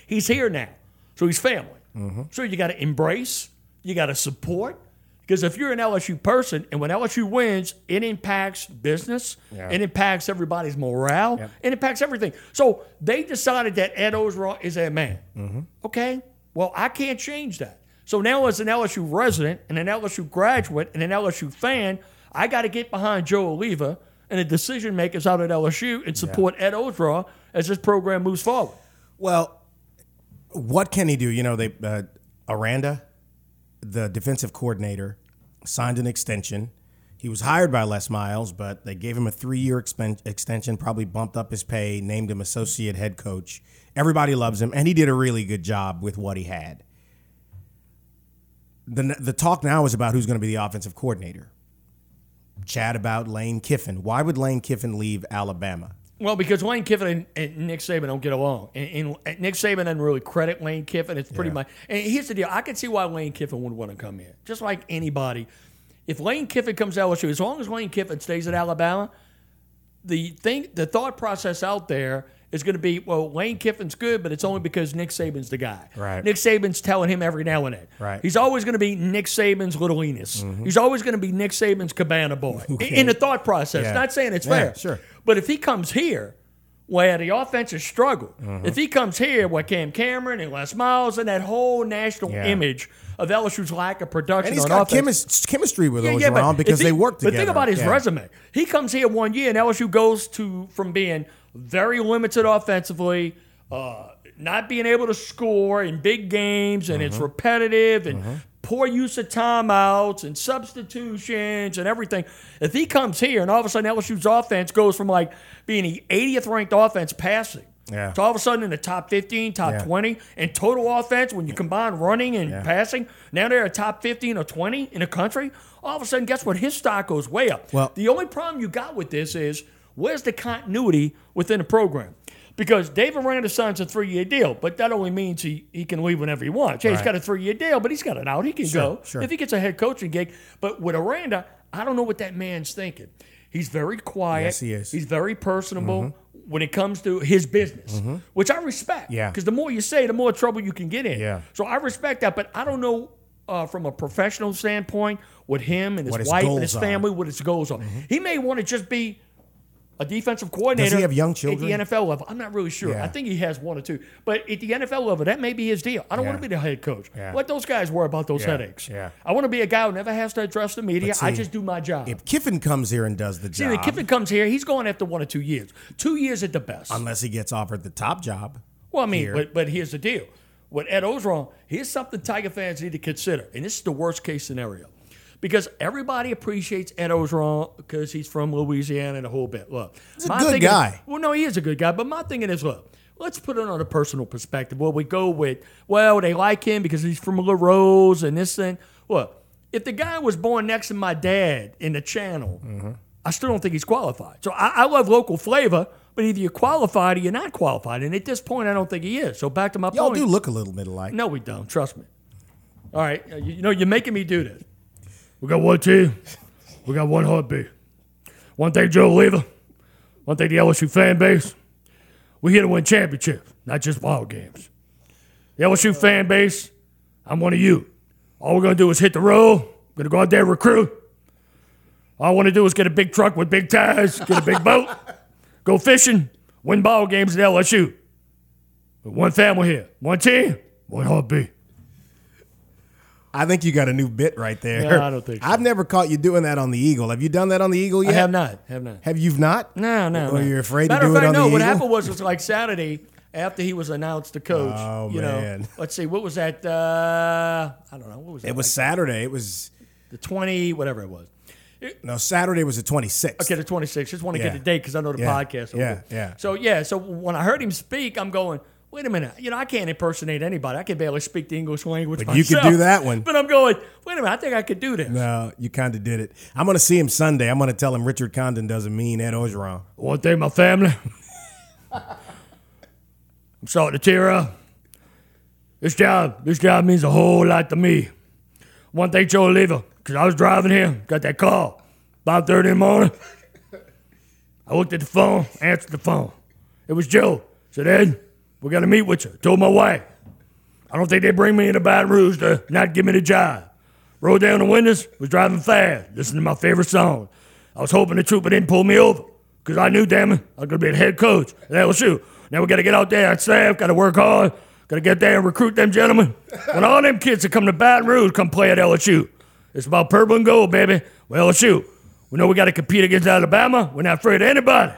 He's here now. So he's family. Mm-hmm. So you got to embrace, you got to support. Because if you're an LSU person and when LSU wins, it impacts business,
Yeah.
it impacts everybody's morale,
Yep.
it impacts everything. So they decided that Ed Orgeron is a man. Mm-hmm. Okay? Well, I can't change that. So now, as an LSU resident and an LSU graduate and an LSU fan, I got to get behind Joe Alleva and the decision makers out at LSU and support Ed Orgeron as this program moves forward.
Well, what can he do? You know, they uh, Aranda, the defensive coordinator, signed an extension. He was hired by Les Miles, but they gave him a three-year expen- extension. Probably bumped up his pay, named him associate head coach. Everybody loves him, and he did a really good job with what he had. the The talk now is about who's going to be the offensive coordinator. Chat about Lane Kiffin. Why would Lane Kiffin leave Alabama?
Well, because Lane Kiffin and, and Nick Saban don't get along, and, and Nick Saban doesn't really credit Lane Kiffin. It's pretty
Yeah.
much. And here's the deal: I can see why Lane Kiffin would want to come in, just like anybody. If Lane Kiffin comes to LSU, as long as Lane Kiffin stays at Alabama, the thing, the thought process out there is going to be, well, Lane Kiffin's good, but it's only because Nick Saban's the guy.
Right.
Nick Saban's telling him every now and then.
Right.
He's always going to be Nick Saban's little Enos. He's always going to be Nick Saban's cabana boy in the thought process.
Yeah.
Not saying it's
Yeah,
fair.
sure.
But if he comes here where the offense has struggled,
Mm-hmm.
if he comes here where Cam Cameron and Les Miles and that whole national
Yeah.
image of LSU's lack of production
And he's got chemis- chemistry with
yeah,
those
yeah,
around because
he-
they work together.
But think about his
Yeah.
resume. He comes here one year, and LSU goes to from being very limited offensively, uh, not being able to score in big games, and
Mm-hmm.
it's repetitive and poor use of timeouts and substitutions and everything. If he comes here, and all of a sudden LSU's offense goes from like being the 80th ranked offense passing.
Yeah.
To all of a sudden in the top 15, top
Yeah.
20, and total offense, when you combine running and passing, now they're a top 15 or 20 in the country. All of a sudden, guess what? His stock goes way up.
Well-
the only problem you got with this is where's the continuity within the program? Because Dave Aranda signs a three year deal, but that only means he, he can leave whenever he wants. Yeah, he's
Right.
got a three year deal, but he's got it out. He can
Sure,
go
sure.
if he gets a head coaching gig. But with Aranda, I don't know what that man's thinking. He's very quiet.
Yes, he is. Mm-hmm.
He's very personable when it comes to his business, which I respect.
Yeah.
Because the more you say, the more trouble you can get in.
Yeah.
So I respect that, but I don't know uh, from a professional standpoint what him and his,
What his
wife and his
are. Mm-hmm.
family, what his goals are. He may want to just be a defensive coordinator.
Does he have young children At
the NFL level, I'm not really sure.
Yeah.
I think he has one or two. But at the NFL level, that may be his deal. I don't want to be the head coach.
Yeah.
Let those guys worry about those
Yeah.
headaches.
Yeah.
I want to be a guy who never has to address the media. I just do my job.
If Kiffin comes here and does the job.
See, when Kiffin comes here, he's going after one or two years. Two years at the best.
unless he gets offered the top job,
Well, I mean,
here.
but, but here's the deal. With Ed Orgeron, here's something Tiger fans need to consider. And this is the worst case scenario. Because everybody appreciates Ed Orgeron because he's from Louisiana and a whole bit. Look,
He's a
my
good guy.
well, no, he is a good guy. But my thinking is, look, let's put it on a personal perspective. Well, we go with, well, they like him because he's from Larose and this thing. Well, if the guy was born next to my dad in the channel,
Mm-hmm.
I still don't think he's qualified. So I, I love local flavor, but either you're qualified or you're not qualified. And at this point, I don't think he is. So back to my point.
y'all do look a little bit alike.
No, we don't. Trust me. All right. you know, you're making me do this. We got one team. We got one heartbeat. One thing, Joe Alleva. One thing, the LSU fan base. We're here to win championships, not just ball games. The LSU fan base, I'm one of you. All we're going to do is hit the road. We're going to go out there and recruit. All I want to do is get a big truck with big tires, get a big boat, go fishing, win ball games at LSU. But one family here, one team, one heartbeat.
I think you got a new bit right there.
No, I don't think so.
I've never caught you doing that on the Eagle. Have you done that on the Eagle
I have not. Have not.
Have you not?
No, no.
Or
no.
you're afraid
Matter
to do
of
it
fact,
on
no.
the
What
Eagle?
happened was, it was like Saturday after he was announced the coach.
Oh,
you know,
man.
let's see, what was that? Uh, I don't know. What was that?
It was
like
Saturday. It was
the twenty, whatever it was.
no Saturday was the 26th.
Okay, the 26th. Just want to
Yeah.
get the date because I know the
Yeah.
podcast.
Yeah, yeah.
So yeah, so when I heard him speak, I'm going. Wait a minute. You know, I can't impersonate anybody. I can barely speak the English language.
But you could do that one.
But I'm going. Wait a minute. I think I could do this.
No, you kind of did it. I'm going to see him Sunday. I'm going to tell him Richard Condon doesn't mean Ed Orgeron.
One thing, my family. I'm starting to tear up. This job, this job means a whole lot to me. One thing, Joe Alleva, because I was driving here, got that call, 5.30 in the morning. I looked at the phone, answered the phone. It was Joe. Said, Ed, we got to meet with you. Told my wife. I don't think they bring me into Baton Rouge to not give me the job. Rolled down the windows, was driving fast, listening to my favorite song. I was hoping the trooper didn't pull me over, because I knew, damn it, I was going to be the head coach at LSU. Now we got to get out there at staff, got to work hard, got to get there and recruit them gentlemen. When all them kids that come to Baton Rouge come play at LSU. It's about purple and gold, baby. Well, LSU. We know we got to compete against Alabama. We're not afraid of anybody.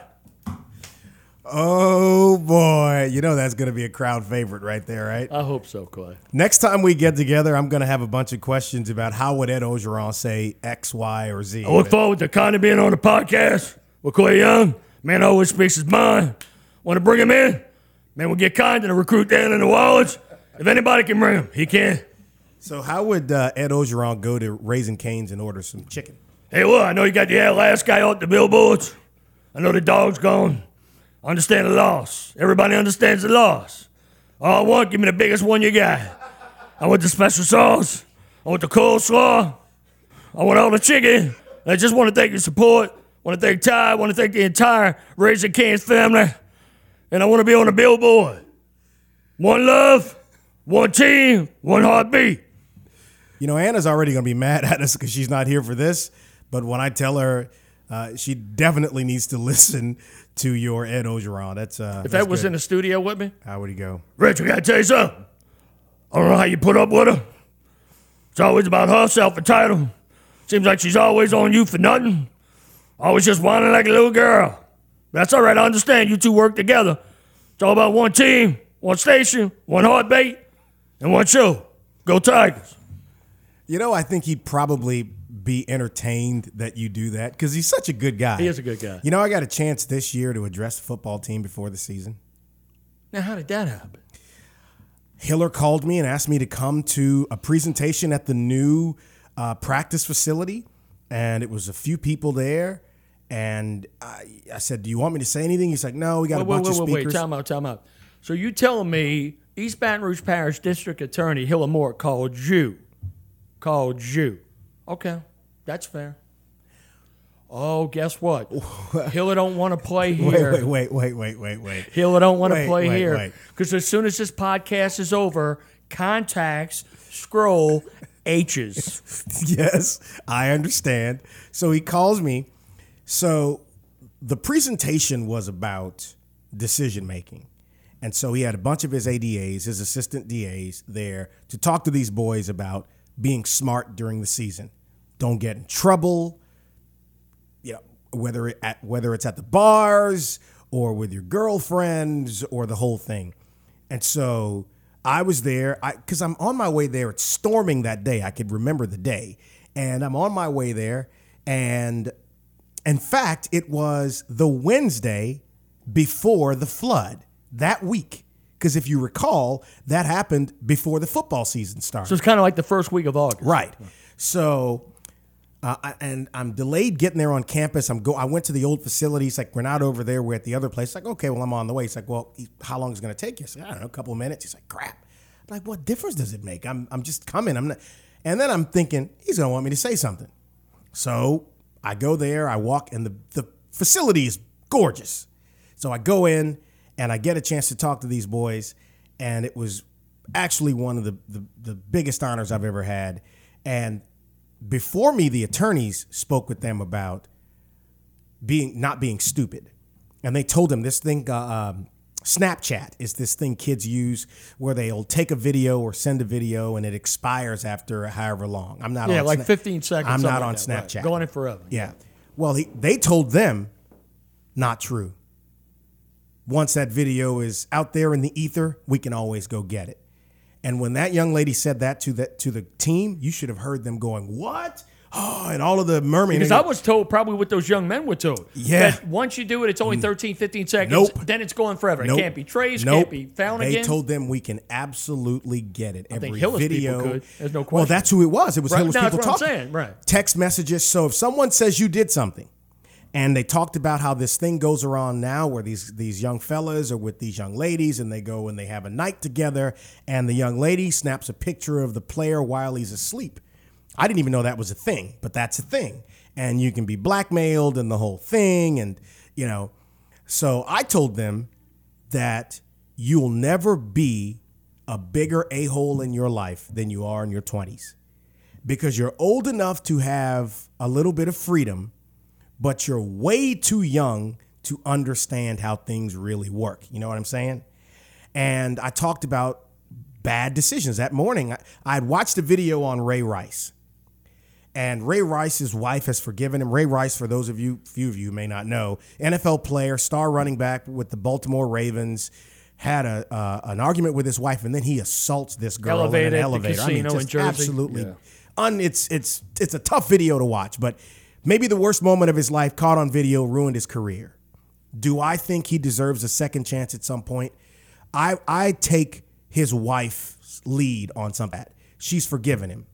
Oh, boy. You know that's going to be a crowd favorite right there, right?
I hope so, Clay.
Next time we get together, I'm going to have a bunch of questions about how would Ed Orgeron say X, Y, or Z.
I look forward to Connie being on the podcast with Clay Young. Man always speaks his mind. Want to bring him in? Man, we'll get Condon to recruit down in the Wallets. If anybody can bring him, he can.
So how would uh, Ed Orgeron go to Raising Cane's and order some chicken?
Hey, well, I know you got the last guy out the billboards. I know the dog's gone. Understand the loss. Everybody understands the loss. All I want, give me the biggest one you got. I want the special sauce. I want the coleslaw. I want all the chicken. I just want to thank your support. want to thank Ty. want to thank the entire Raising Cane's family. And I want to be on the billboard. One love, one team, one heartbeat.
You know, Anna's already going to be mad at us because she's not here for this. But when I tell her, uh, she definitely needs to listen to your Ed Orgeron. That's uh,
if that was good. in the studio with me.
How would he go?
Rich, I got to tell you something. I don't know how you put up with her. It's always about her self-entitled. Seems like she's always on you for nothing. Always just whining like a little girl. That's all right. I understand you two work together. It's all about one team, one station, one heartbeat, and one show. Go Tigers.
You know, I think he'd probably be entertained that you do that because he's such a good guy.
He is a good guy.
You know, I got a chance this year to address the football team before the season.
Now, how did that happen?
Hiller called me and asked me to come to a presentation at the new uh, practice facility, and it was a few people there. And I, I, said, "Do you want me to say anything?" He's like, "No, we got wait, a bunch
wait,
wait, of speakers."
Wait, time out, time out. So you telling me East Baton Rouge Parish District Attorney Hiller Moore called you, called you? Okay, that's fair. Oh, guess what? Hiller don't want to play here.
Wait, wait, wait, wait, wait, wait.
Hiller don't want to play wait, here because as soon as this podcast is over, contacts scroll H's.
yes, I understand. So he calls me. So the presentation was about decision making. And so he had a bunch of his ADAs, his assistant DAs there to talk to these boys about being smart during the season. Don't get in trouble. You know, whether it at whether it's at the bars or with your girlfriends or the whole thing. And so I was there because I'm on my way there. It's storming that day. I could remember the day. And I'm on my way there. And in fact, it was the Wednesday before the flood that week. Because if you recall, that happened before the football season started.
So it's kind of like the first week of August.
Right. So uh, and I'm delayed getting there on campus. I'm go. I went to the old facility. He's like, we're not over there. We're at the other place. Like, okay, well, I'm on the way. He's like, well, how long is it going to take you? I said, I don't know, a couple of minutes. He's like, crap. I'm like, what difference does it make? I'm, I'm just coming. I'm not. And then I'm thinking he's going to want me to say something. So I go there. I walk, and the the facility is gorgeous. So I go in, and I get a chance to talk to these boys, and it was actually one of the the, the biggest honors I've ever had. And before me, the attorneys spoke with them about being not being stupid, and they told them this thing. Uh, um, Snapchat is this thing kids use where they'll take a video or send a video and it expires after however long. I'm not
yeah,
on
like Sna- 15 seconds.
I'm not
like
on
that,
Snapchat.
Right. Going it forever.
Yeah. Well, he, they told them not true. Once that video is out there in the ether, we can always go get it. And when that young lady said that to the to the team, you should have heard them going, "What?" Oh, and all of the mermaids.
Because I was told probably what those young men were told.
Yeah.
That once you do it, it's only mm. 13, 15 seconds.
Nope.
Then it's going forever.
Nope.
It can't be traced,
nope.
can't be found
they
again.
They told them we can absolutely get it.
I
Every video.
There's no question.
Well, that's who it was. It was
right.
Hillis
no,
people
that's what
talking.
I'm saying. Right.
Text messages. So if someone says you did something, and they talked about how this thing goes around now where these these young fellas are with these young ladies and they go and they have a night together and the young lady snaps a picture of the player while he's asleep. I didn't even know that was a thing, but that's a thing. And you can be blackmailed and the whole thing and you know. So I told them that you'll never be a bigger a-hole in your life than you are in your 20s. Because you're old enough to have a little bit of freedom but you're way too young to understand how things really work. You know what I'm saying? And I talked about bad decisions. That morning, I had watched a video on Ray Rice. And Ray Rice's wife has forgiven him. Ray Rice, for those of you, few of you may not know, NFL player, star running back with the Baltimore Ravens, had a uh, an argument with his wife, and then he assaults this girl
Elevated
in an elevator.
I mean,
just absolutely,
yeah.
un, it's it's it's a tough video to watch, but maybe the worst moment of his life caught on video ruined his career. Do I think he deserves a second chance at some point? I I take his wife's lead on some that. She's forgiven him.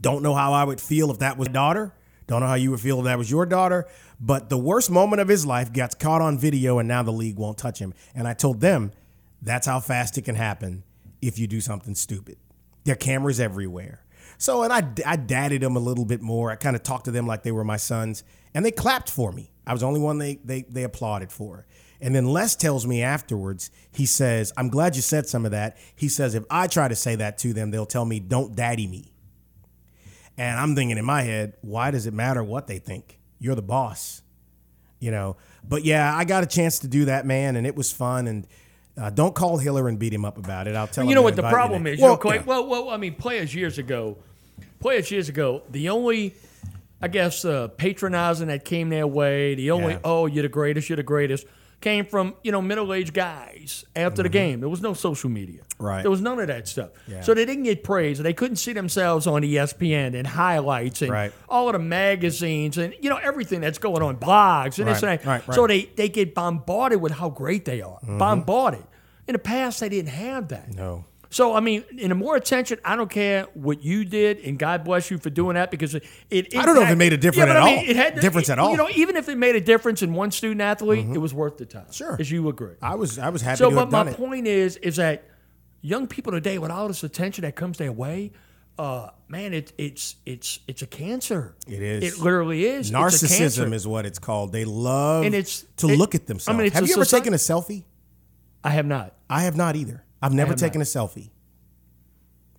Don't know how I would feel if that was daughter, Don't know how you would feel if that was your daughter, but the worst moment of his life gets caught on video and now the league won't touch him. And I told them that's how fast it can happen if you do something stupid. There are cameras everywhere. So, and I, I dadded them a little bit more. I kind of talked to them like they were my sons, and they clapped for me. I was the only one they, they, they applauded for. And then Les tells me afterwards, he says, I'm glad you said some of that. He says, if I try to say that to them, they'll tell me, don't daddy me. And I'm thinking in my head, why does it matter what they think? You're the boss, you know. But yeah, I got a chance to do that, man, and it was fun. And uh, don't call Hiller and beat him up about it. I'll tell him.
You know what the problem is? You know,
Well,
Clay-
yeah.
well, well, I mean, players years ago, players years ago, the only, I guess, uh, patronizing that came their way, the only,
Yeah.
oh, you're the greatest, you're the greatest, came from you know middle-aged guys after the game. There was no social media,
Mm-hmm. Right.
There was none of that stuff.
Yeah.
So they didn't get praise, and they couldn't see themselves on ESPN and highlights and
Right.
all of the magazines and you know everything that's going on, blogs and this and that.
right, right.
So they they get bombarded with how great they are, bombarded. In the past, they didn't have that.
No.
So I mean, in the more attention, I don't care what you did, and God bless you for doing that because it. it
I don't know if it made a difference
but
at
I mean,
all.
It had
Difference at all.
You know, even if it made a difference in one student athlete, it was worth the time.
Sure.
as you agree.
I was I was happy
So,
to
but my
it.
point is, is that young people today, with all this attention that comes their way, uh, man, it, it's it's it's a cancer.
It is.
It literally is. It's a cancer.
Narcissism is what it's called. They love
And it's-
to
it-
look at
I
themselves.
mean,
have you ever taken a selfie?
I have not.
I have not either. I've never taken
not.
a selfie.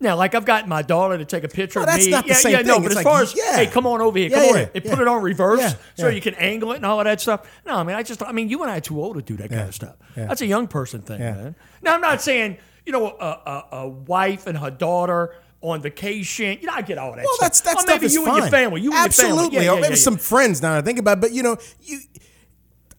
Now, like I've gotten my daughter to take a picture
No,
of
that's
me.
not the
yeah,
same
yeah, no,
thing.
but
It's
as
like,
far as
yeah.
hey, come on over here,
Yeah,
come on,
yeah,
put it on reverse so you can angle it and all of that stuff. No, I mean, I just, I mean, you and I are too old to do that kind of stuff. That's a young person thing, man. Now, I'm not saying you know a, a, a wife and her daughter on vacation. You know, I get all that.
Well,
stuff.
that's that
or
stuff
maybe you
fine.
and your family. You and
Absolutely.
your family. Yeah,
or
yeah,
maybe
yeah,
some friends. Now that I think about, it. but you know, you.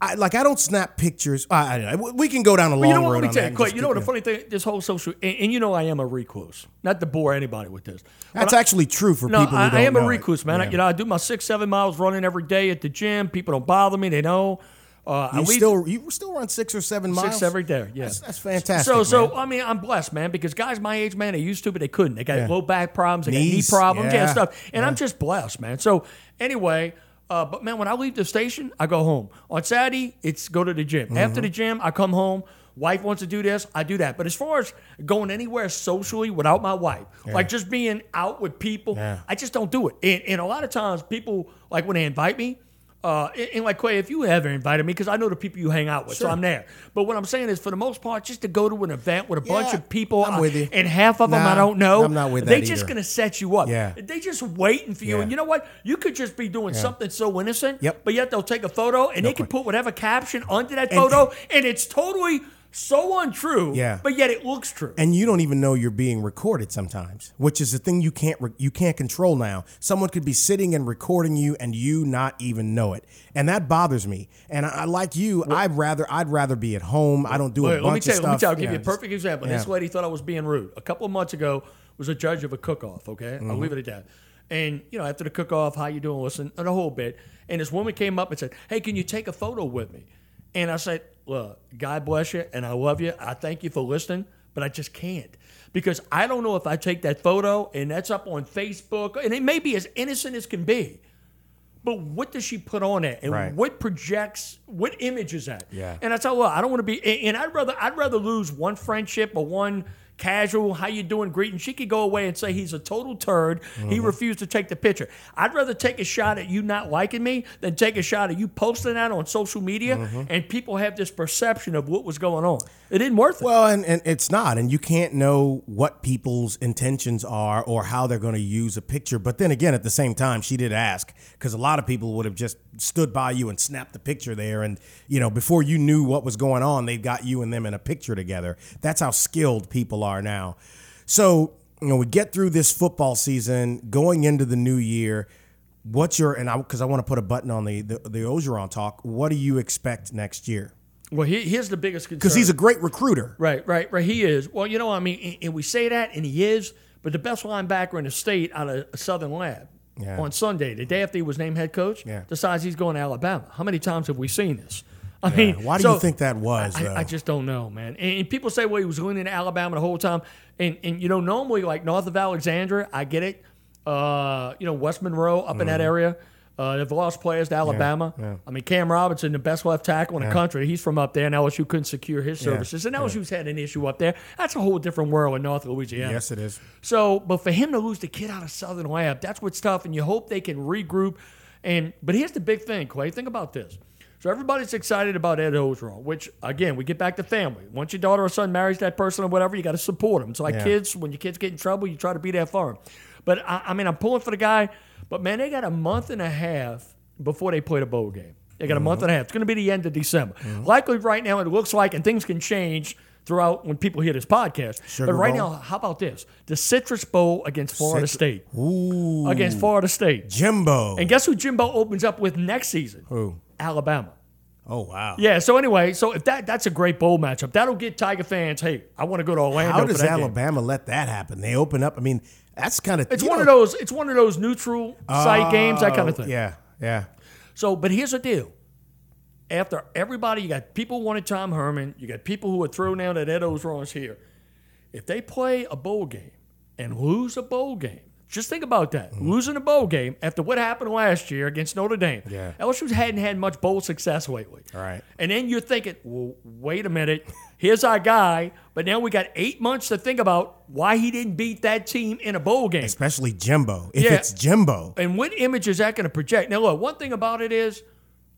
I, like I don't snap pictures. I, I. We can go down a long
Well, you know what?
road
Let me tell you, Clay, you know what the funny thing? This whole social, and, and you know I am a recluse. Not to bore anybody with this.
That's actually true for
No,
people who
I, I am a
know it.
recluse, man. I-
Yeah.
you know, I do my six, seven miles running every day at the gym. People don't bother me. They know. Uh, I
You
leave
still you still run six or seven miles.
six every day. Yeah,
That's, that's fantastic.
So, so
man.
I mean, I'm blessed, man, because guys my age, man, they used to, but they couldn't. They got
Yeah.
low back problems, they
Knees,
got knee problems, yeah,
yeah,
stuff. And I'm just blessed, man. So anyway. Uh, but man, when I leave the station, I go home. On Saturday, it's go to the gym.
Mm-hmm.
After the gym, I come home. Wife wants to do this, I do that. But as far as going anywhere socially without my wife, like just being out with people,
Yeah.
I just don't do it. And, and a lot of times, people like when they invite me, uh, and, and like Clay, if you ever invited me, because I know the people you hang out with, so I'm there. But what I'm saying is, for the most part, just to go to an event with a bunch of people,
I'm
uh,
with you.
and half of them I don't know.
I'm not with
They just
either.
gonna set you up.
Yeah.
They're just waiting for you.
Yeah.
And you know what? You could just be doing something so innocent.
Yep.
But yet they'll take a photo and they can put whatever caption under that
And-
photo, and it's totally so untrue.
Yeah.
But yet it looks true.
and you don't even know you're being recorded sometimes, which is the thing you can't re- you can't control now. Someone could be sitting and recording you, and you not even know it, and that bothers me. And I, I like you, I'd rather I'd rather be at home. I don't do a bunch
let me
of
tell you,
stuff.
let me tell you, I'll give
know,
you a
just-
perfect example. This lady thought I was being rude. A couple of months ago, was a judge of a cook-off. Okay,
Mm-hmm.
I'll leave it at that. And you know, after the cook-off, how you doing? Listen, and a whole bit. And this woman came up and said, "Hey, can you take a photo with me?" And I said, "Look, God bless you, and I love you. I thank you for listening, but I just can't." Because I don't know if I take that photo and that's up on Facebook, and it may be as innocent as can be. But what does she put on it, and
Right.
what projects, what image is that?
Yeah.
And I tell her, I don't want to be, and and I'd rather, I'd rather lose one friendship or one casual, how you doing, greeting. She could go away and say he's a total turd. He
Mm-hmm.
refused to take the picture. I'd rather take a shot at you not liking me than take a shot at you posting that on social media,
Mm-hmm.
and people have this perception of what was going on. It isn't worth it.
Well, and, and it's not, and you can't know what people's intentions are or how they're going to use a picture. But then again, at the same time, she did ask because a lot of people would have just stood by you and snapped the picture there, and you know, before you knew what was going on, they got you and them in a picture together. That's how skilled people are now. So you know, we get through this football season, going into the new year. What's your and I because I want to put a button on the the, the Orgeron talk. What do you expect next year?
Well, he, here's the biggest concern.
Because he's a great recruiter.
Right, right, right. He is. Well, you know, I mean, and- we say that, and he is, but the best linebacker in the state out of Southern Lab
Yeah.
on Sunday, the day after he was named head coach,
Yeah.
decides he's going to Alabama. How many times have we seen this? I mean,
Why do
so-
you think that was?
I. I just don't know, man. And, and people say, well, he was leaning to Alabama the whole time. And, and you know, normally, like north of Alexandria, I get it. Uh, you know, West Monroe, up in that
Mm-hmm.
area. Uh, they've lost players to Alabama. I mean, Cam Robinson, the best left tackle in the country, he's from up there, and LSU couldn't secure his services. And LSU's had an issue up there. That's a whole different world in North Louisiana.
Yes, it is.
So, but for him to lose the kid out of Southern Lab, that's what's tough, and you hope they can regroup. And but here's the big thing, Clay. Think about this. So everybody's excited about Ed Orgeron, which again, we get back to family. Once your daughter or son marries that person or whatever, you got to support them. It's like
Yeah.
kids. When your kids get in trouble, you try to be there for them. But I, I mean, I'm pulling for the guy. But man, they got a month and a half before they play the bowl game. They got a month and a half. It's going to be the end of December. Mm-hmm. Likely right now, it looks like, and things can change throughout when people hear this podcast.
Sugar
but right
Bowl?
now, how about this? The Citrus Bowl against Florida
Citru-
State.
Ooh.
Against Florida State.
Jimbo.
And guess who Jimbo opens up with next season?
Who?
Alabama.
Oh wow.
Yeah. So anyway, so if that that's a great bowl matchup, that'll get Tiger fans. Hey, I want to go to Orlando.
How
for
does
that game."
Alabama let that happen? They open up. I mean, that's kind of
It's one of those. It's one of those neutral site games, that kind of oh, thing.
Oh, Yeah, yeah.
So, but here's the deal. After everybody, you got people who wanted Tom Herman. You got people who are thrown out at Ed Orgeron's here. If they play a bowl game and lose a bowl game, just think about that. Mm-hmm. Losing a bowl game after what happened last year against Notre Dame.
Yeah.
LSU hadn't had much bowl success lately.
All right.
And then you're thinking, well, wait a minute. Here's our guy, but now we got eight months to think about why he didn't beat that team in a bowl game.
Especially Jimbo. If
Yeah.
it's Jimbo,
And what image is that going to project? Now, look, one thing about it is,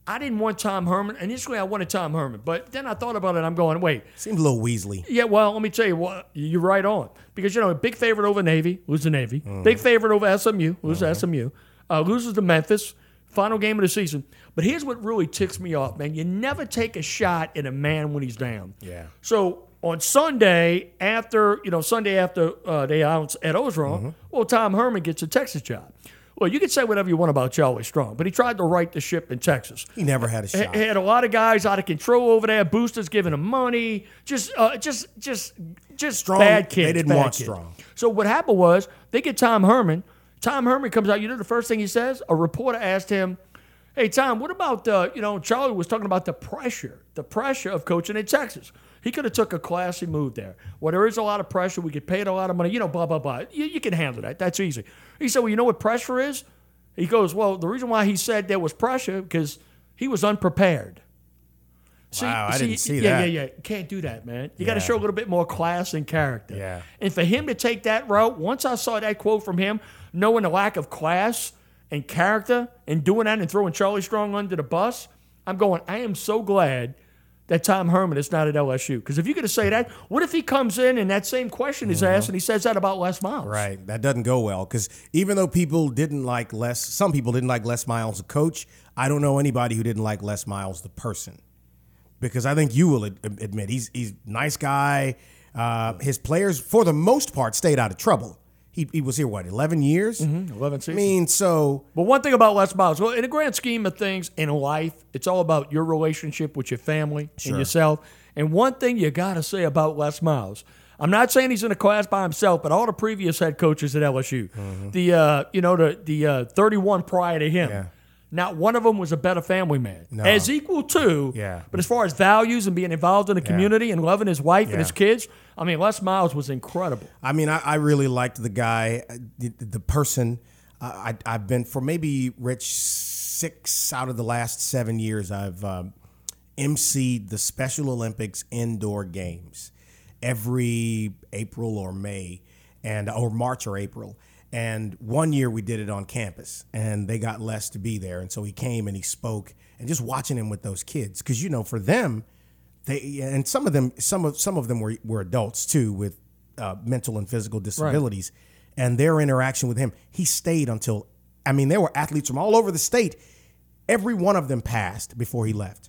I didn't want Tom Herman. Initially, I wanted Tom Herman, but then I thought about it. I'm going, wait,
seems a little Weasley.
yeah, well, let me tell you what, you're right on. Because, you know, big favorite over Navy, lose the Navy. Big favorite over SMU, lose to SMU. Uh, loses to Memphis, final game of the season. But here's what really ticks me off, man. You never take a shot at a man when he's down.
Yeah.
So on Sunday, after, you know, Sunday after uh, they announced Ed Orgeron, well, Tom Herman gets a Texas job. Well, you can say whatever you want about Charlie Strong, but he tried to right the ship in Texas.
He never had a shot.
He had a lot of guys out of control over there. Boosters giving him money. Just, uh, just, just, just
Strong,
bad kids.
they
didn't
want
kids.
Strong.
So what happened was they get Tom Herman. Tom Herman comes out. You know the first thing he says? A reporter asked him, "Hey Tom, what about the? you know Charlie was talking about the pressure, the pressure of coaching in Texas." He could have took a classy move there. Well, there is a lot of pressure. We get paid a lot of money. You know, blah blah blah. You, you can handle that. That's easy. He said, "Well, you know what pressure is?" He goes, "Well, the reason why he said there was pressure because he was unprepared." See,
Wow, I didn't see
yeah,
that.
Yeah, yeah, yeah. Can't do that, man. You got to show a little bit more class and character.
Yeah.
And for him to take that route, once I saw that quote from him, knowing the lack of class and character and doing that and throwing Charlie Strong under the bus, I'm going, I am so glad that Tom Herman is not at LSU. Because if you're going to say that, what if he comes in and that same question is asked and he says that about Les Miles?
Mm-hmm. Right. That doesn't go well because even though people didn't like Les, some people didn't like Les Miles, the coach. I don't know anybody who didn't like Les Miles, the person, because I think you will ad- admit he's he's a nice guy. Uh, his players, for the most part, stayed out of trouble. He, he was here what eleven years.
11 seasons.
I mean, so
But one thing about Les Miles, well, in the grand scheme of things in life, it's all about your relationship with your family
Sure.
and yourself. And one thing you got to say about Les Miles, I'm not saying he's in a class by himself, but all the previous head coaches at LSU, the uh, you know the the uh, 31 prior to him,
Mm-hmm. Yeah.
Not one of them was a better family man, as equal to.
Yeah.
But as far as values and being involved in the community and loving his wife and his kids, I mean, Les Miles was incredible.
I mean, I, I really liked the guy, uh, the, the person. Uh, I, I've been for maybe Rich six out of the last seven years. I've um, emceed the Special Olympics indoor games every April or May, and or March or April. And one year we did it on campus, and they got Les to be there, and so he came and he spoke, and just watching him with those kids, because you know, for them, they and some of them, some of some of them were were adults too with uh, mental and physical disabilities, and their interaction with him, he stayed until. I mean, there were athletes from all over the state. Every one of them passed before he left.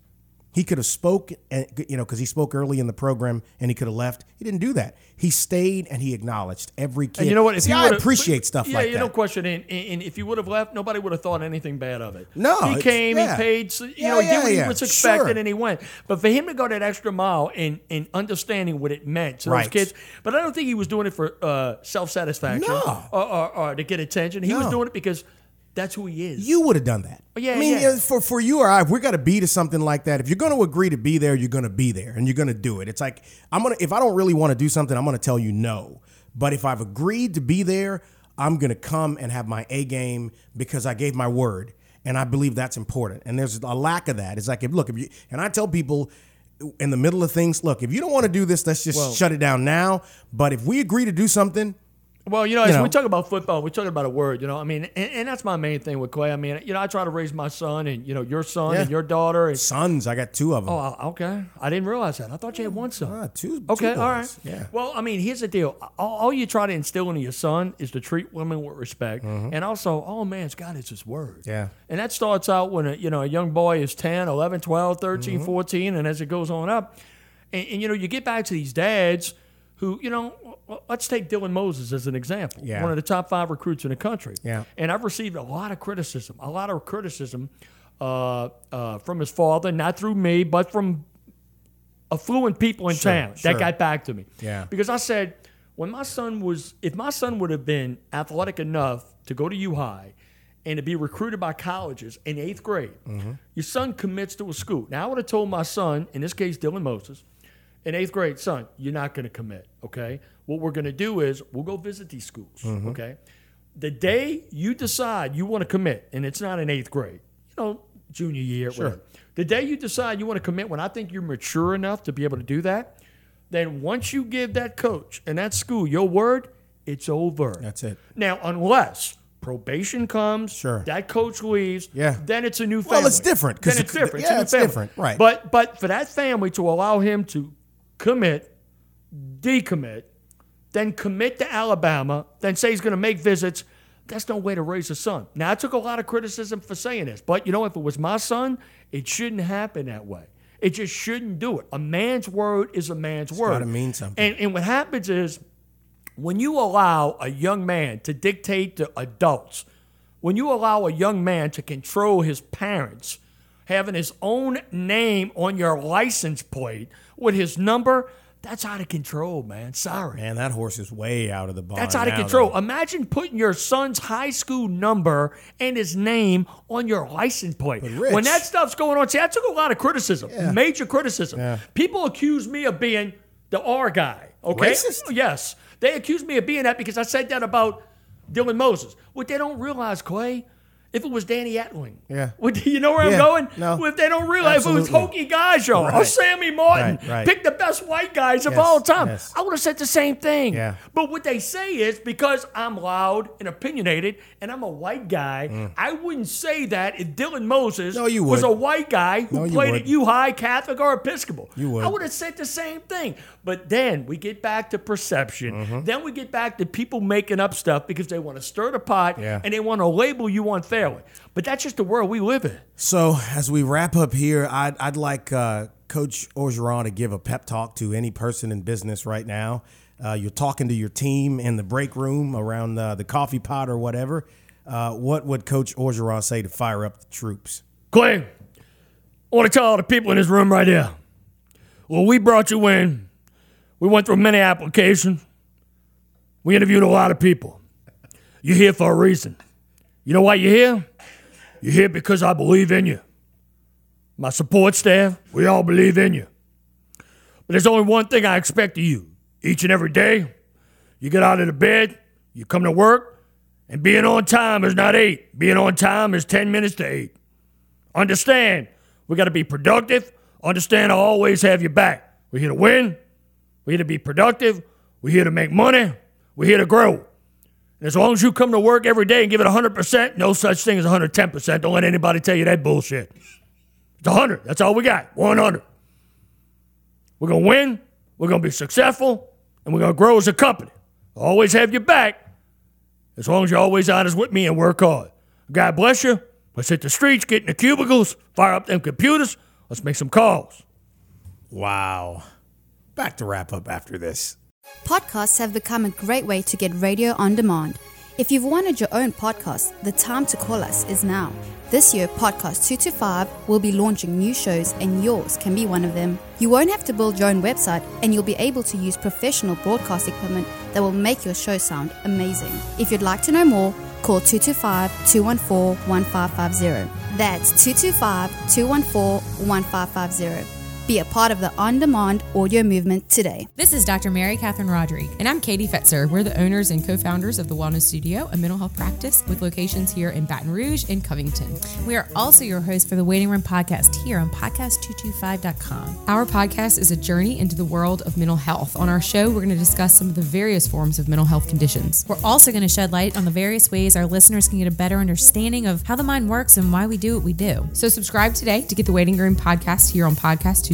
He could have spoke, and you know, because he spoke early in the program, and he could have left. He didn't do that. He stayed and he acknowledged every kid.
And you know what? If
See, I appreciate stuff
yeah,
like
you
that.
Yeah, no question. And, and if you would have left, nobody would have thought anything bad of it.
No,
he came,
yeah.
he paid, you
Yeah,
know, he did what he was expected,
sure.
and he went. But for him to go that extra mile in in understanding what it meant to those kids, but I don't think he was doing it for uh, self satisfaction
No.
or, or, or to get attention. He was doing it because that's who he is.
You would have done that.
Oh, yeah,
I mean,
yeah.
for for you or I, if we got to be to something like that, if you're going to agree to be there, you're going to be there, and you're going to do it. It's like I'm gonna. If I don't really want to do something, I'm going to tell you no. But if I've agreed to be there, I'm going to come and have my A game because I gave my word. and I believe that's important. And there's a lack of that. It's like if look if you and I tell people in the middle of things, look, if you don't want to do this, let's just
Well-
shut it down now. But if we agree to do something,
Well, you know, as
know.
we talk about football, we're talking about a word, you know. I mean, and, and that's my main thing with Clay. I mean, you know, I try to raise my son and, you know, your son
Yeah.
and your daughter. And,
sons, I got two of them.
oh, okay. I didn't realize that. I thought you had one son.
Ah, two,
Okay,
two
all right.
Yeah.
Well, I mean, here's the deal. All, all you try to instill into your son is to treat women with respect, and also, oh man, God is His word.
Mm-hmm. Yeah.
And that starts out when a, you know a young boy is 10, 11, 12, 13,
Mm-hmm.
14, and as it goes on up, and, and you know you get back to these dads who you know. Let's take Dylan Moses as an example.
Yeah.
One of the top five recruits in the country.
Yeah.
And I've received a lot of criticism, a lot of criticism uh, uh, from his father, not through me, but from affluent people in
Sure,
town
sure.
that got back to me.
Yeah.
Because I said, when my son was, if my son would have been athletic enough to go to U High and to be recruited by colleges in eighth grade,
Mm-hmm.
your son commits to a school. Now, I would have told my son, in this case, Dylan Moses, in eighth grade, son, you're not going to commit, okay? What we're going to do is we'll go visit these schools,
Mm-hmm.
okay? The day you decide you want to commit, and it's not in eighth grade, you know, junior year, whatever. The day you decide you want to commit, when I think you're mature enough to be able to do that, then once you give that coach and that school your word, it's over.
That's it.
Now, unless probation comes,
Sure.
that coach leaves,
Yeah.
then it's a new
Well,
family.
it's different,
Then it's different.
yeah,
a new
it's
family.
different, right.
But but for that family to allow him to commit, decommit, then commit to Alabama, then say he's going to make visits. That's no way to raise a son. Now, I took a lot of criticism for saying this, but you know, if it was my son, it shouldn't happen that way. It just shouldn't do it. A man's word is a man's word.
gotta mean something.
And, and what happens is when you allow a young man to dictate to adults, when you allow a young man to control his parents, having his own name on your license plate with his number, that's out of control, man. Sorry.
Man, that horse is way out of the barn.
That's out of
now,
control.
though.
Imagine putting your son's high school number and his name on your license plate.
Rich-
When that stuff's going on, see, I took a lot of criticism, major criticism.
Yeah.
People accuse me of being the R guy. Okay.
Racist?
Yes. They accuse me of being that because I said that about Dylan Moses. What they don't realize, Clay, if it was Danny Etling.
Yeah.
What, you know where I'm going?
no.
If they don't realize if it was Hokie Gajan or Sammy Martin,
Right, right.
pick the best white guys of
Yes,
all time.
yes.
I would have said the same thing.
Yeah.
But what they say is because I'm loud and opinionated and I'm a white guy, I wouldn't say that if Dylan Moses
Mm. No, you
was a white guy who
No,
played at U High, Catholic, or Episcopal.
You would.
I would have said the same thing. But then we get back to perception.
Mm-hmm.
Then we get back to people making up stuff because they want to stir the pot
Yeah.
and they want to label you unfairly. But that's just the world we live in.
So as we wrap up here, I'd, I'd like uh, Coach Orgeron to give a pep talk to any person in business right now. Uh, you're talking to your team in the break room around uh, the coffee pot or whatever. Uh, what would Coach Orgeron say to fire up the troops?
Clay, I want to tell all the people in this room right here. Well, we brought you in. We went through many applications. We interviewed a lot of people. You're here for a reason. You know why you're here? You're here because I believe in you. My support staff, we all believe in you. But there's only one thing I expect of you. Each and every day, you get out of the bed, you come to work, and being on time is not eight. Being on time is 10 minutes to eight. Understand, we got to be productive. Understand, I always have your back. We're here to win. We're here to be productive. We're here to make money. We're here to grow. And as long as you come to work every day and give it 100%, no such thing as 110%. Don't let anybody tell you that bullshit. It's 100. That's all we got. 100. We're going to win. We're going to be successful. And we're going to grow as a company. I always have your back as long as you're always honest with me and work hard. God bless you. Let's hit the streets, get in the cubicles, fire up them computers. Let's make some calls.
Wow. Back to wrap up after this.
Podcasts have become a great way to get radio on demand. If you've wanted your own podcast, the time to call us is now. This year, Podcast 225 will be launching new shows, and yours can be one of them. You won't have to build your own website, and you'll be able to use professional broadcast equipment that will make your show sound amazing. If you'd like to know more, call 225 214 1550. That's 225 214 1550. Be a part of the on demand audio movement today.
This is Dr. Mary Catherine Rodrigue, and I'm Katie Fetzer. We're the owners and co founders of the Wellness Studio, a mental health practice with locations here in Baton Rouge and Covington. We are also your hosts for the Waiting Room podcast here on podcast225.com. Our podcast is a journey into the world of mental health. On our show, we're going to discuss some of the various forms of mental health conditions. We're also going to shed light on the various ways our listeners can get a better understanding of how the mind works and why we do what we do. So, subscribe today to get the Waiting Room podcast here on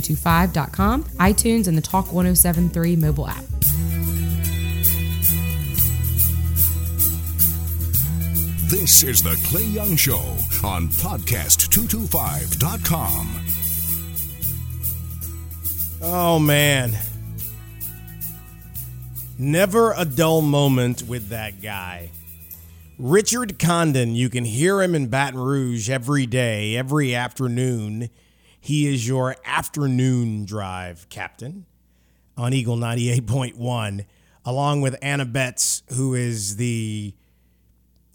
podcast225.com, iTunes, and the Talk 1073 mobile app.
This is the Clay Young Show on podcast225.com.
Oh, man. Never a dull moment with that guy. Richard Condon, you can hear him in Baton Rouge every day, every afternoon. He is your afternoon drive captain on Eagle 98.1, along with Anna Betts, who is the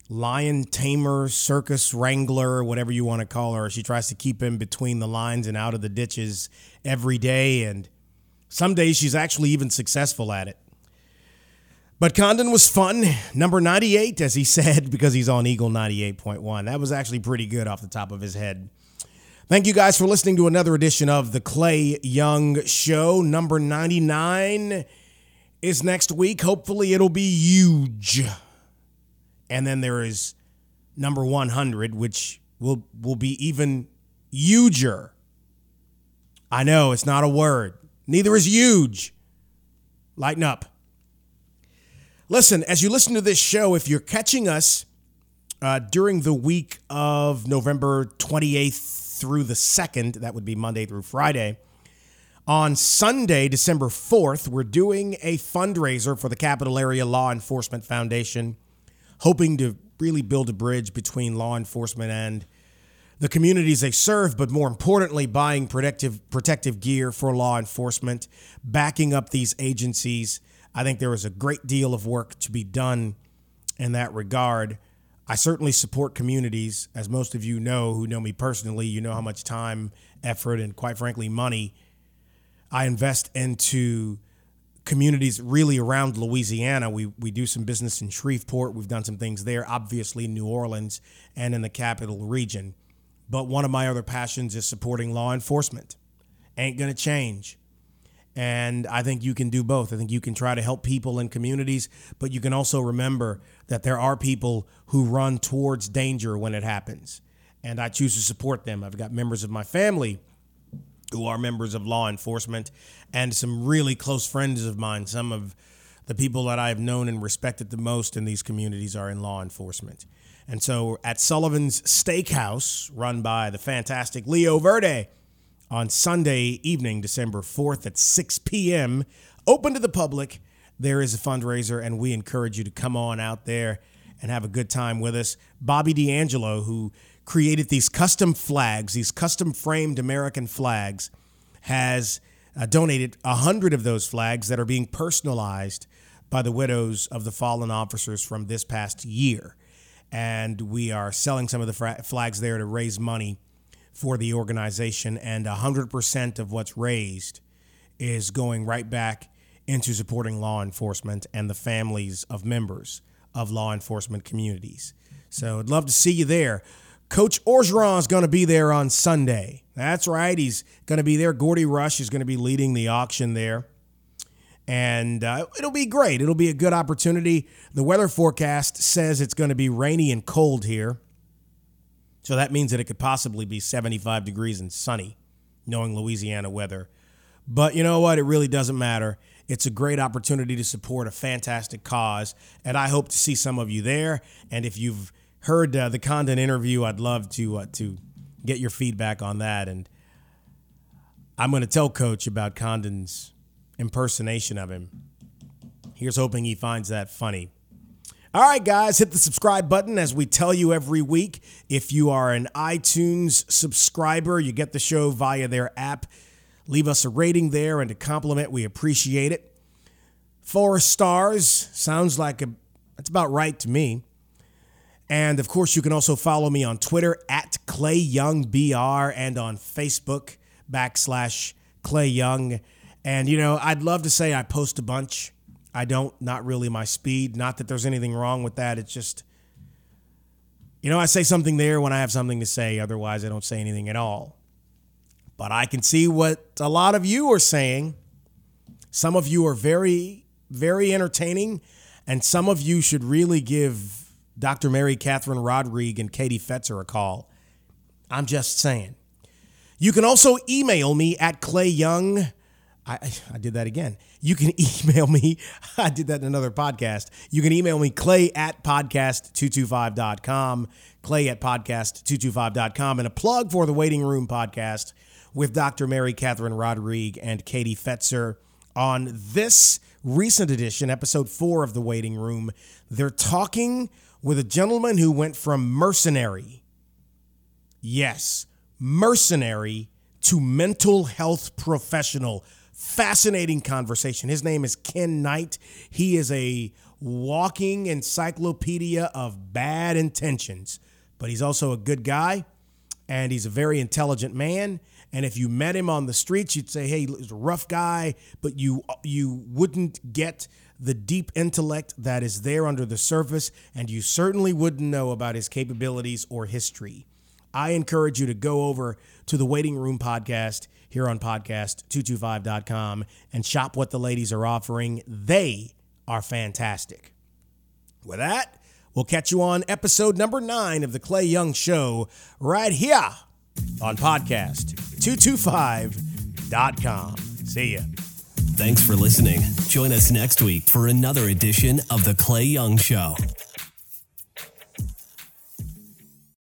lion tamer, circus wrangler, whatever you want to call her. She tries to keep him between the lines and out of the ditches every day. And some days she's actually even successful at it. But Condon was fun. Number 98, as he said, because he's on Eagle 98.1. That was actually pretty good off the top of his head. Thank you guys for listening to another edition of the Clay Young Show. Number 99 is next week. Hopefully, it'll be huge. And then there is number 100, which will, will be even huger. I know it's not a word, neither is huge. Lighten up. Listen, as you listen to this show, if you're catching us uh, during the week of November 28th through the 2nd, that would be Monday through Friday, on Sunday, December 4th, we're doing a fundraiser for the Capital Area Law Enforcement Foundation, hoping to really build a bridge between law enforcement and the communities they serve, but more importantly, buying protective protective gear for law enforcement, backing up these agencies I think there is a great deal of work to be done in that regard. I certainly support communities. As most of you know who know me personally, you know how much time, effort, and quite frankly, money I invest into communities really around Louisiana. We, we do some business in Shreveport. We've done some things there, obviously, New Orleans and in the capital region. But one of my other passions is supporting law enforcement. Ain't going to change. And I think you can do both. I think you can try to help people in communities, but you can also remember that there are people who run towards danger when it happens. And I choose to support them. I've got members of my family who are members of law enforcement and some really close friends of mine. Some of the people that I've known and respected the most in these communities are in law enforcement. And so at Sullivan's Steakhouse, run by the fantastic Leo Verde, on Sunday evening, December 4th at 6 p.m. Open to the public. There is a fundraiser, and we encourage you to come on out there and have a good time with us. Bobby D'Angelo, who created these custom flags, these custom framed American flags, has uh, donated 100 of those flags that are being personalized by the widows of the fallen officers from this past year. And we are selling some of the flags there to raise money for the organization, and 100% of what's raised is going right back into supporting law enforcement and the families of members of law enforcement communities. So I'd love to see you there. Coach Orgeron is going to be there on Sunday. That's right. He's going to be there. Gordy Rush is going to be leading the auction there. And uh, it'll be great. It'll be a good opportunity. The weather forecast says it's going to be rainy and cold here. So that means that it could possibly be 75 degrees and sunny, knowing Louisiana weather. But you know what? It really doesn't matter. It's a great opportunity to support a fantastic cause, and I hope to see some of you there. And if you've heard uh, the Condon interview, I'd love to uh, to get your feedback on that. And I'm going to tell Coach about Condon's impersonation of him. Here's hoping he finds that funny. All right, guys, hit the subscribe button as we tell you every week. If you are an iTunes subscriber, you get the show via their app. Leave us a rating there and a compliment. We appreciate it. Four stars sounds like a that's about right to me. And of course, you can also follow me on Twitter at Clay Young BR and on Facebook backslash Clay Young. And, you know, I'd love to say I post a bunch. I don't, not really my speed. Not that there's anything wrong with that. It's just, you know, I say something there when I have something to say. Otherwise, I don't say anything at all. But I can see what a lot of you are saying. Some of you are very, very entertaining. And some of you should really give Dr. Mary Catherine Rodrigue and Katie Fetzer a call. I'm just saying. You can also email me at Clay Young. I, I did that again. You can email me. I did that in another podcast. You can email me, clay at podcast225.com, clay at podcast225.com, and a plug for the Waiting Room podcast with Dr. Mary Catherine Rodrigue and Katie Fetzer on this recent edition, episode four of The Waiting Room. They're talking with a gentleman who went from mercenary, yes, mercenary, to mental health professional. Fascinating conversation. His name is Ken Knight. He is a walking encyclopedia of bad intentions, but he's also a good guy and he's a very intelligent man. And if you met him on the streets, you'd say, "Hey, he's a rough guy," but you you wouldn't get the deep intellect that is there under the surface, and you certainly wouldn't know about his capabilities or history. I encourage you to go over to the Waiting Room podcast here on podcast225.com and shop what the ladies are offering. They are fantastic. With that, we'll catch you on episode number nine of the Clay Young Show right here on podcast225.com. See ya.
Thanks for listening. Join us next week for another edition of The Clay Young Show.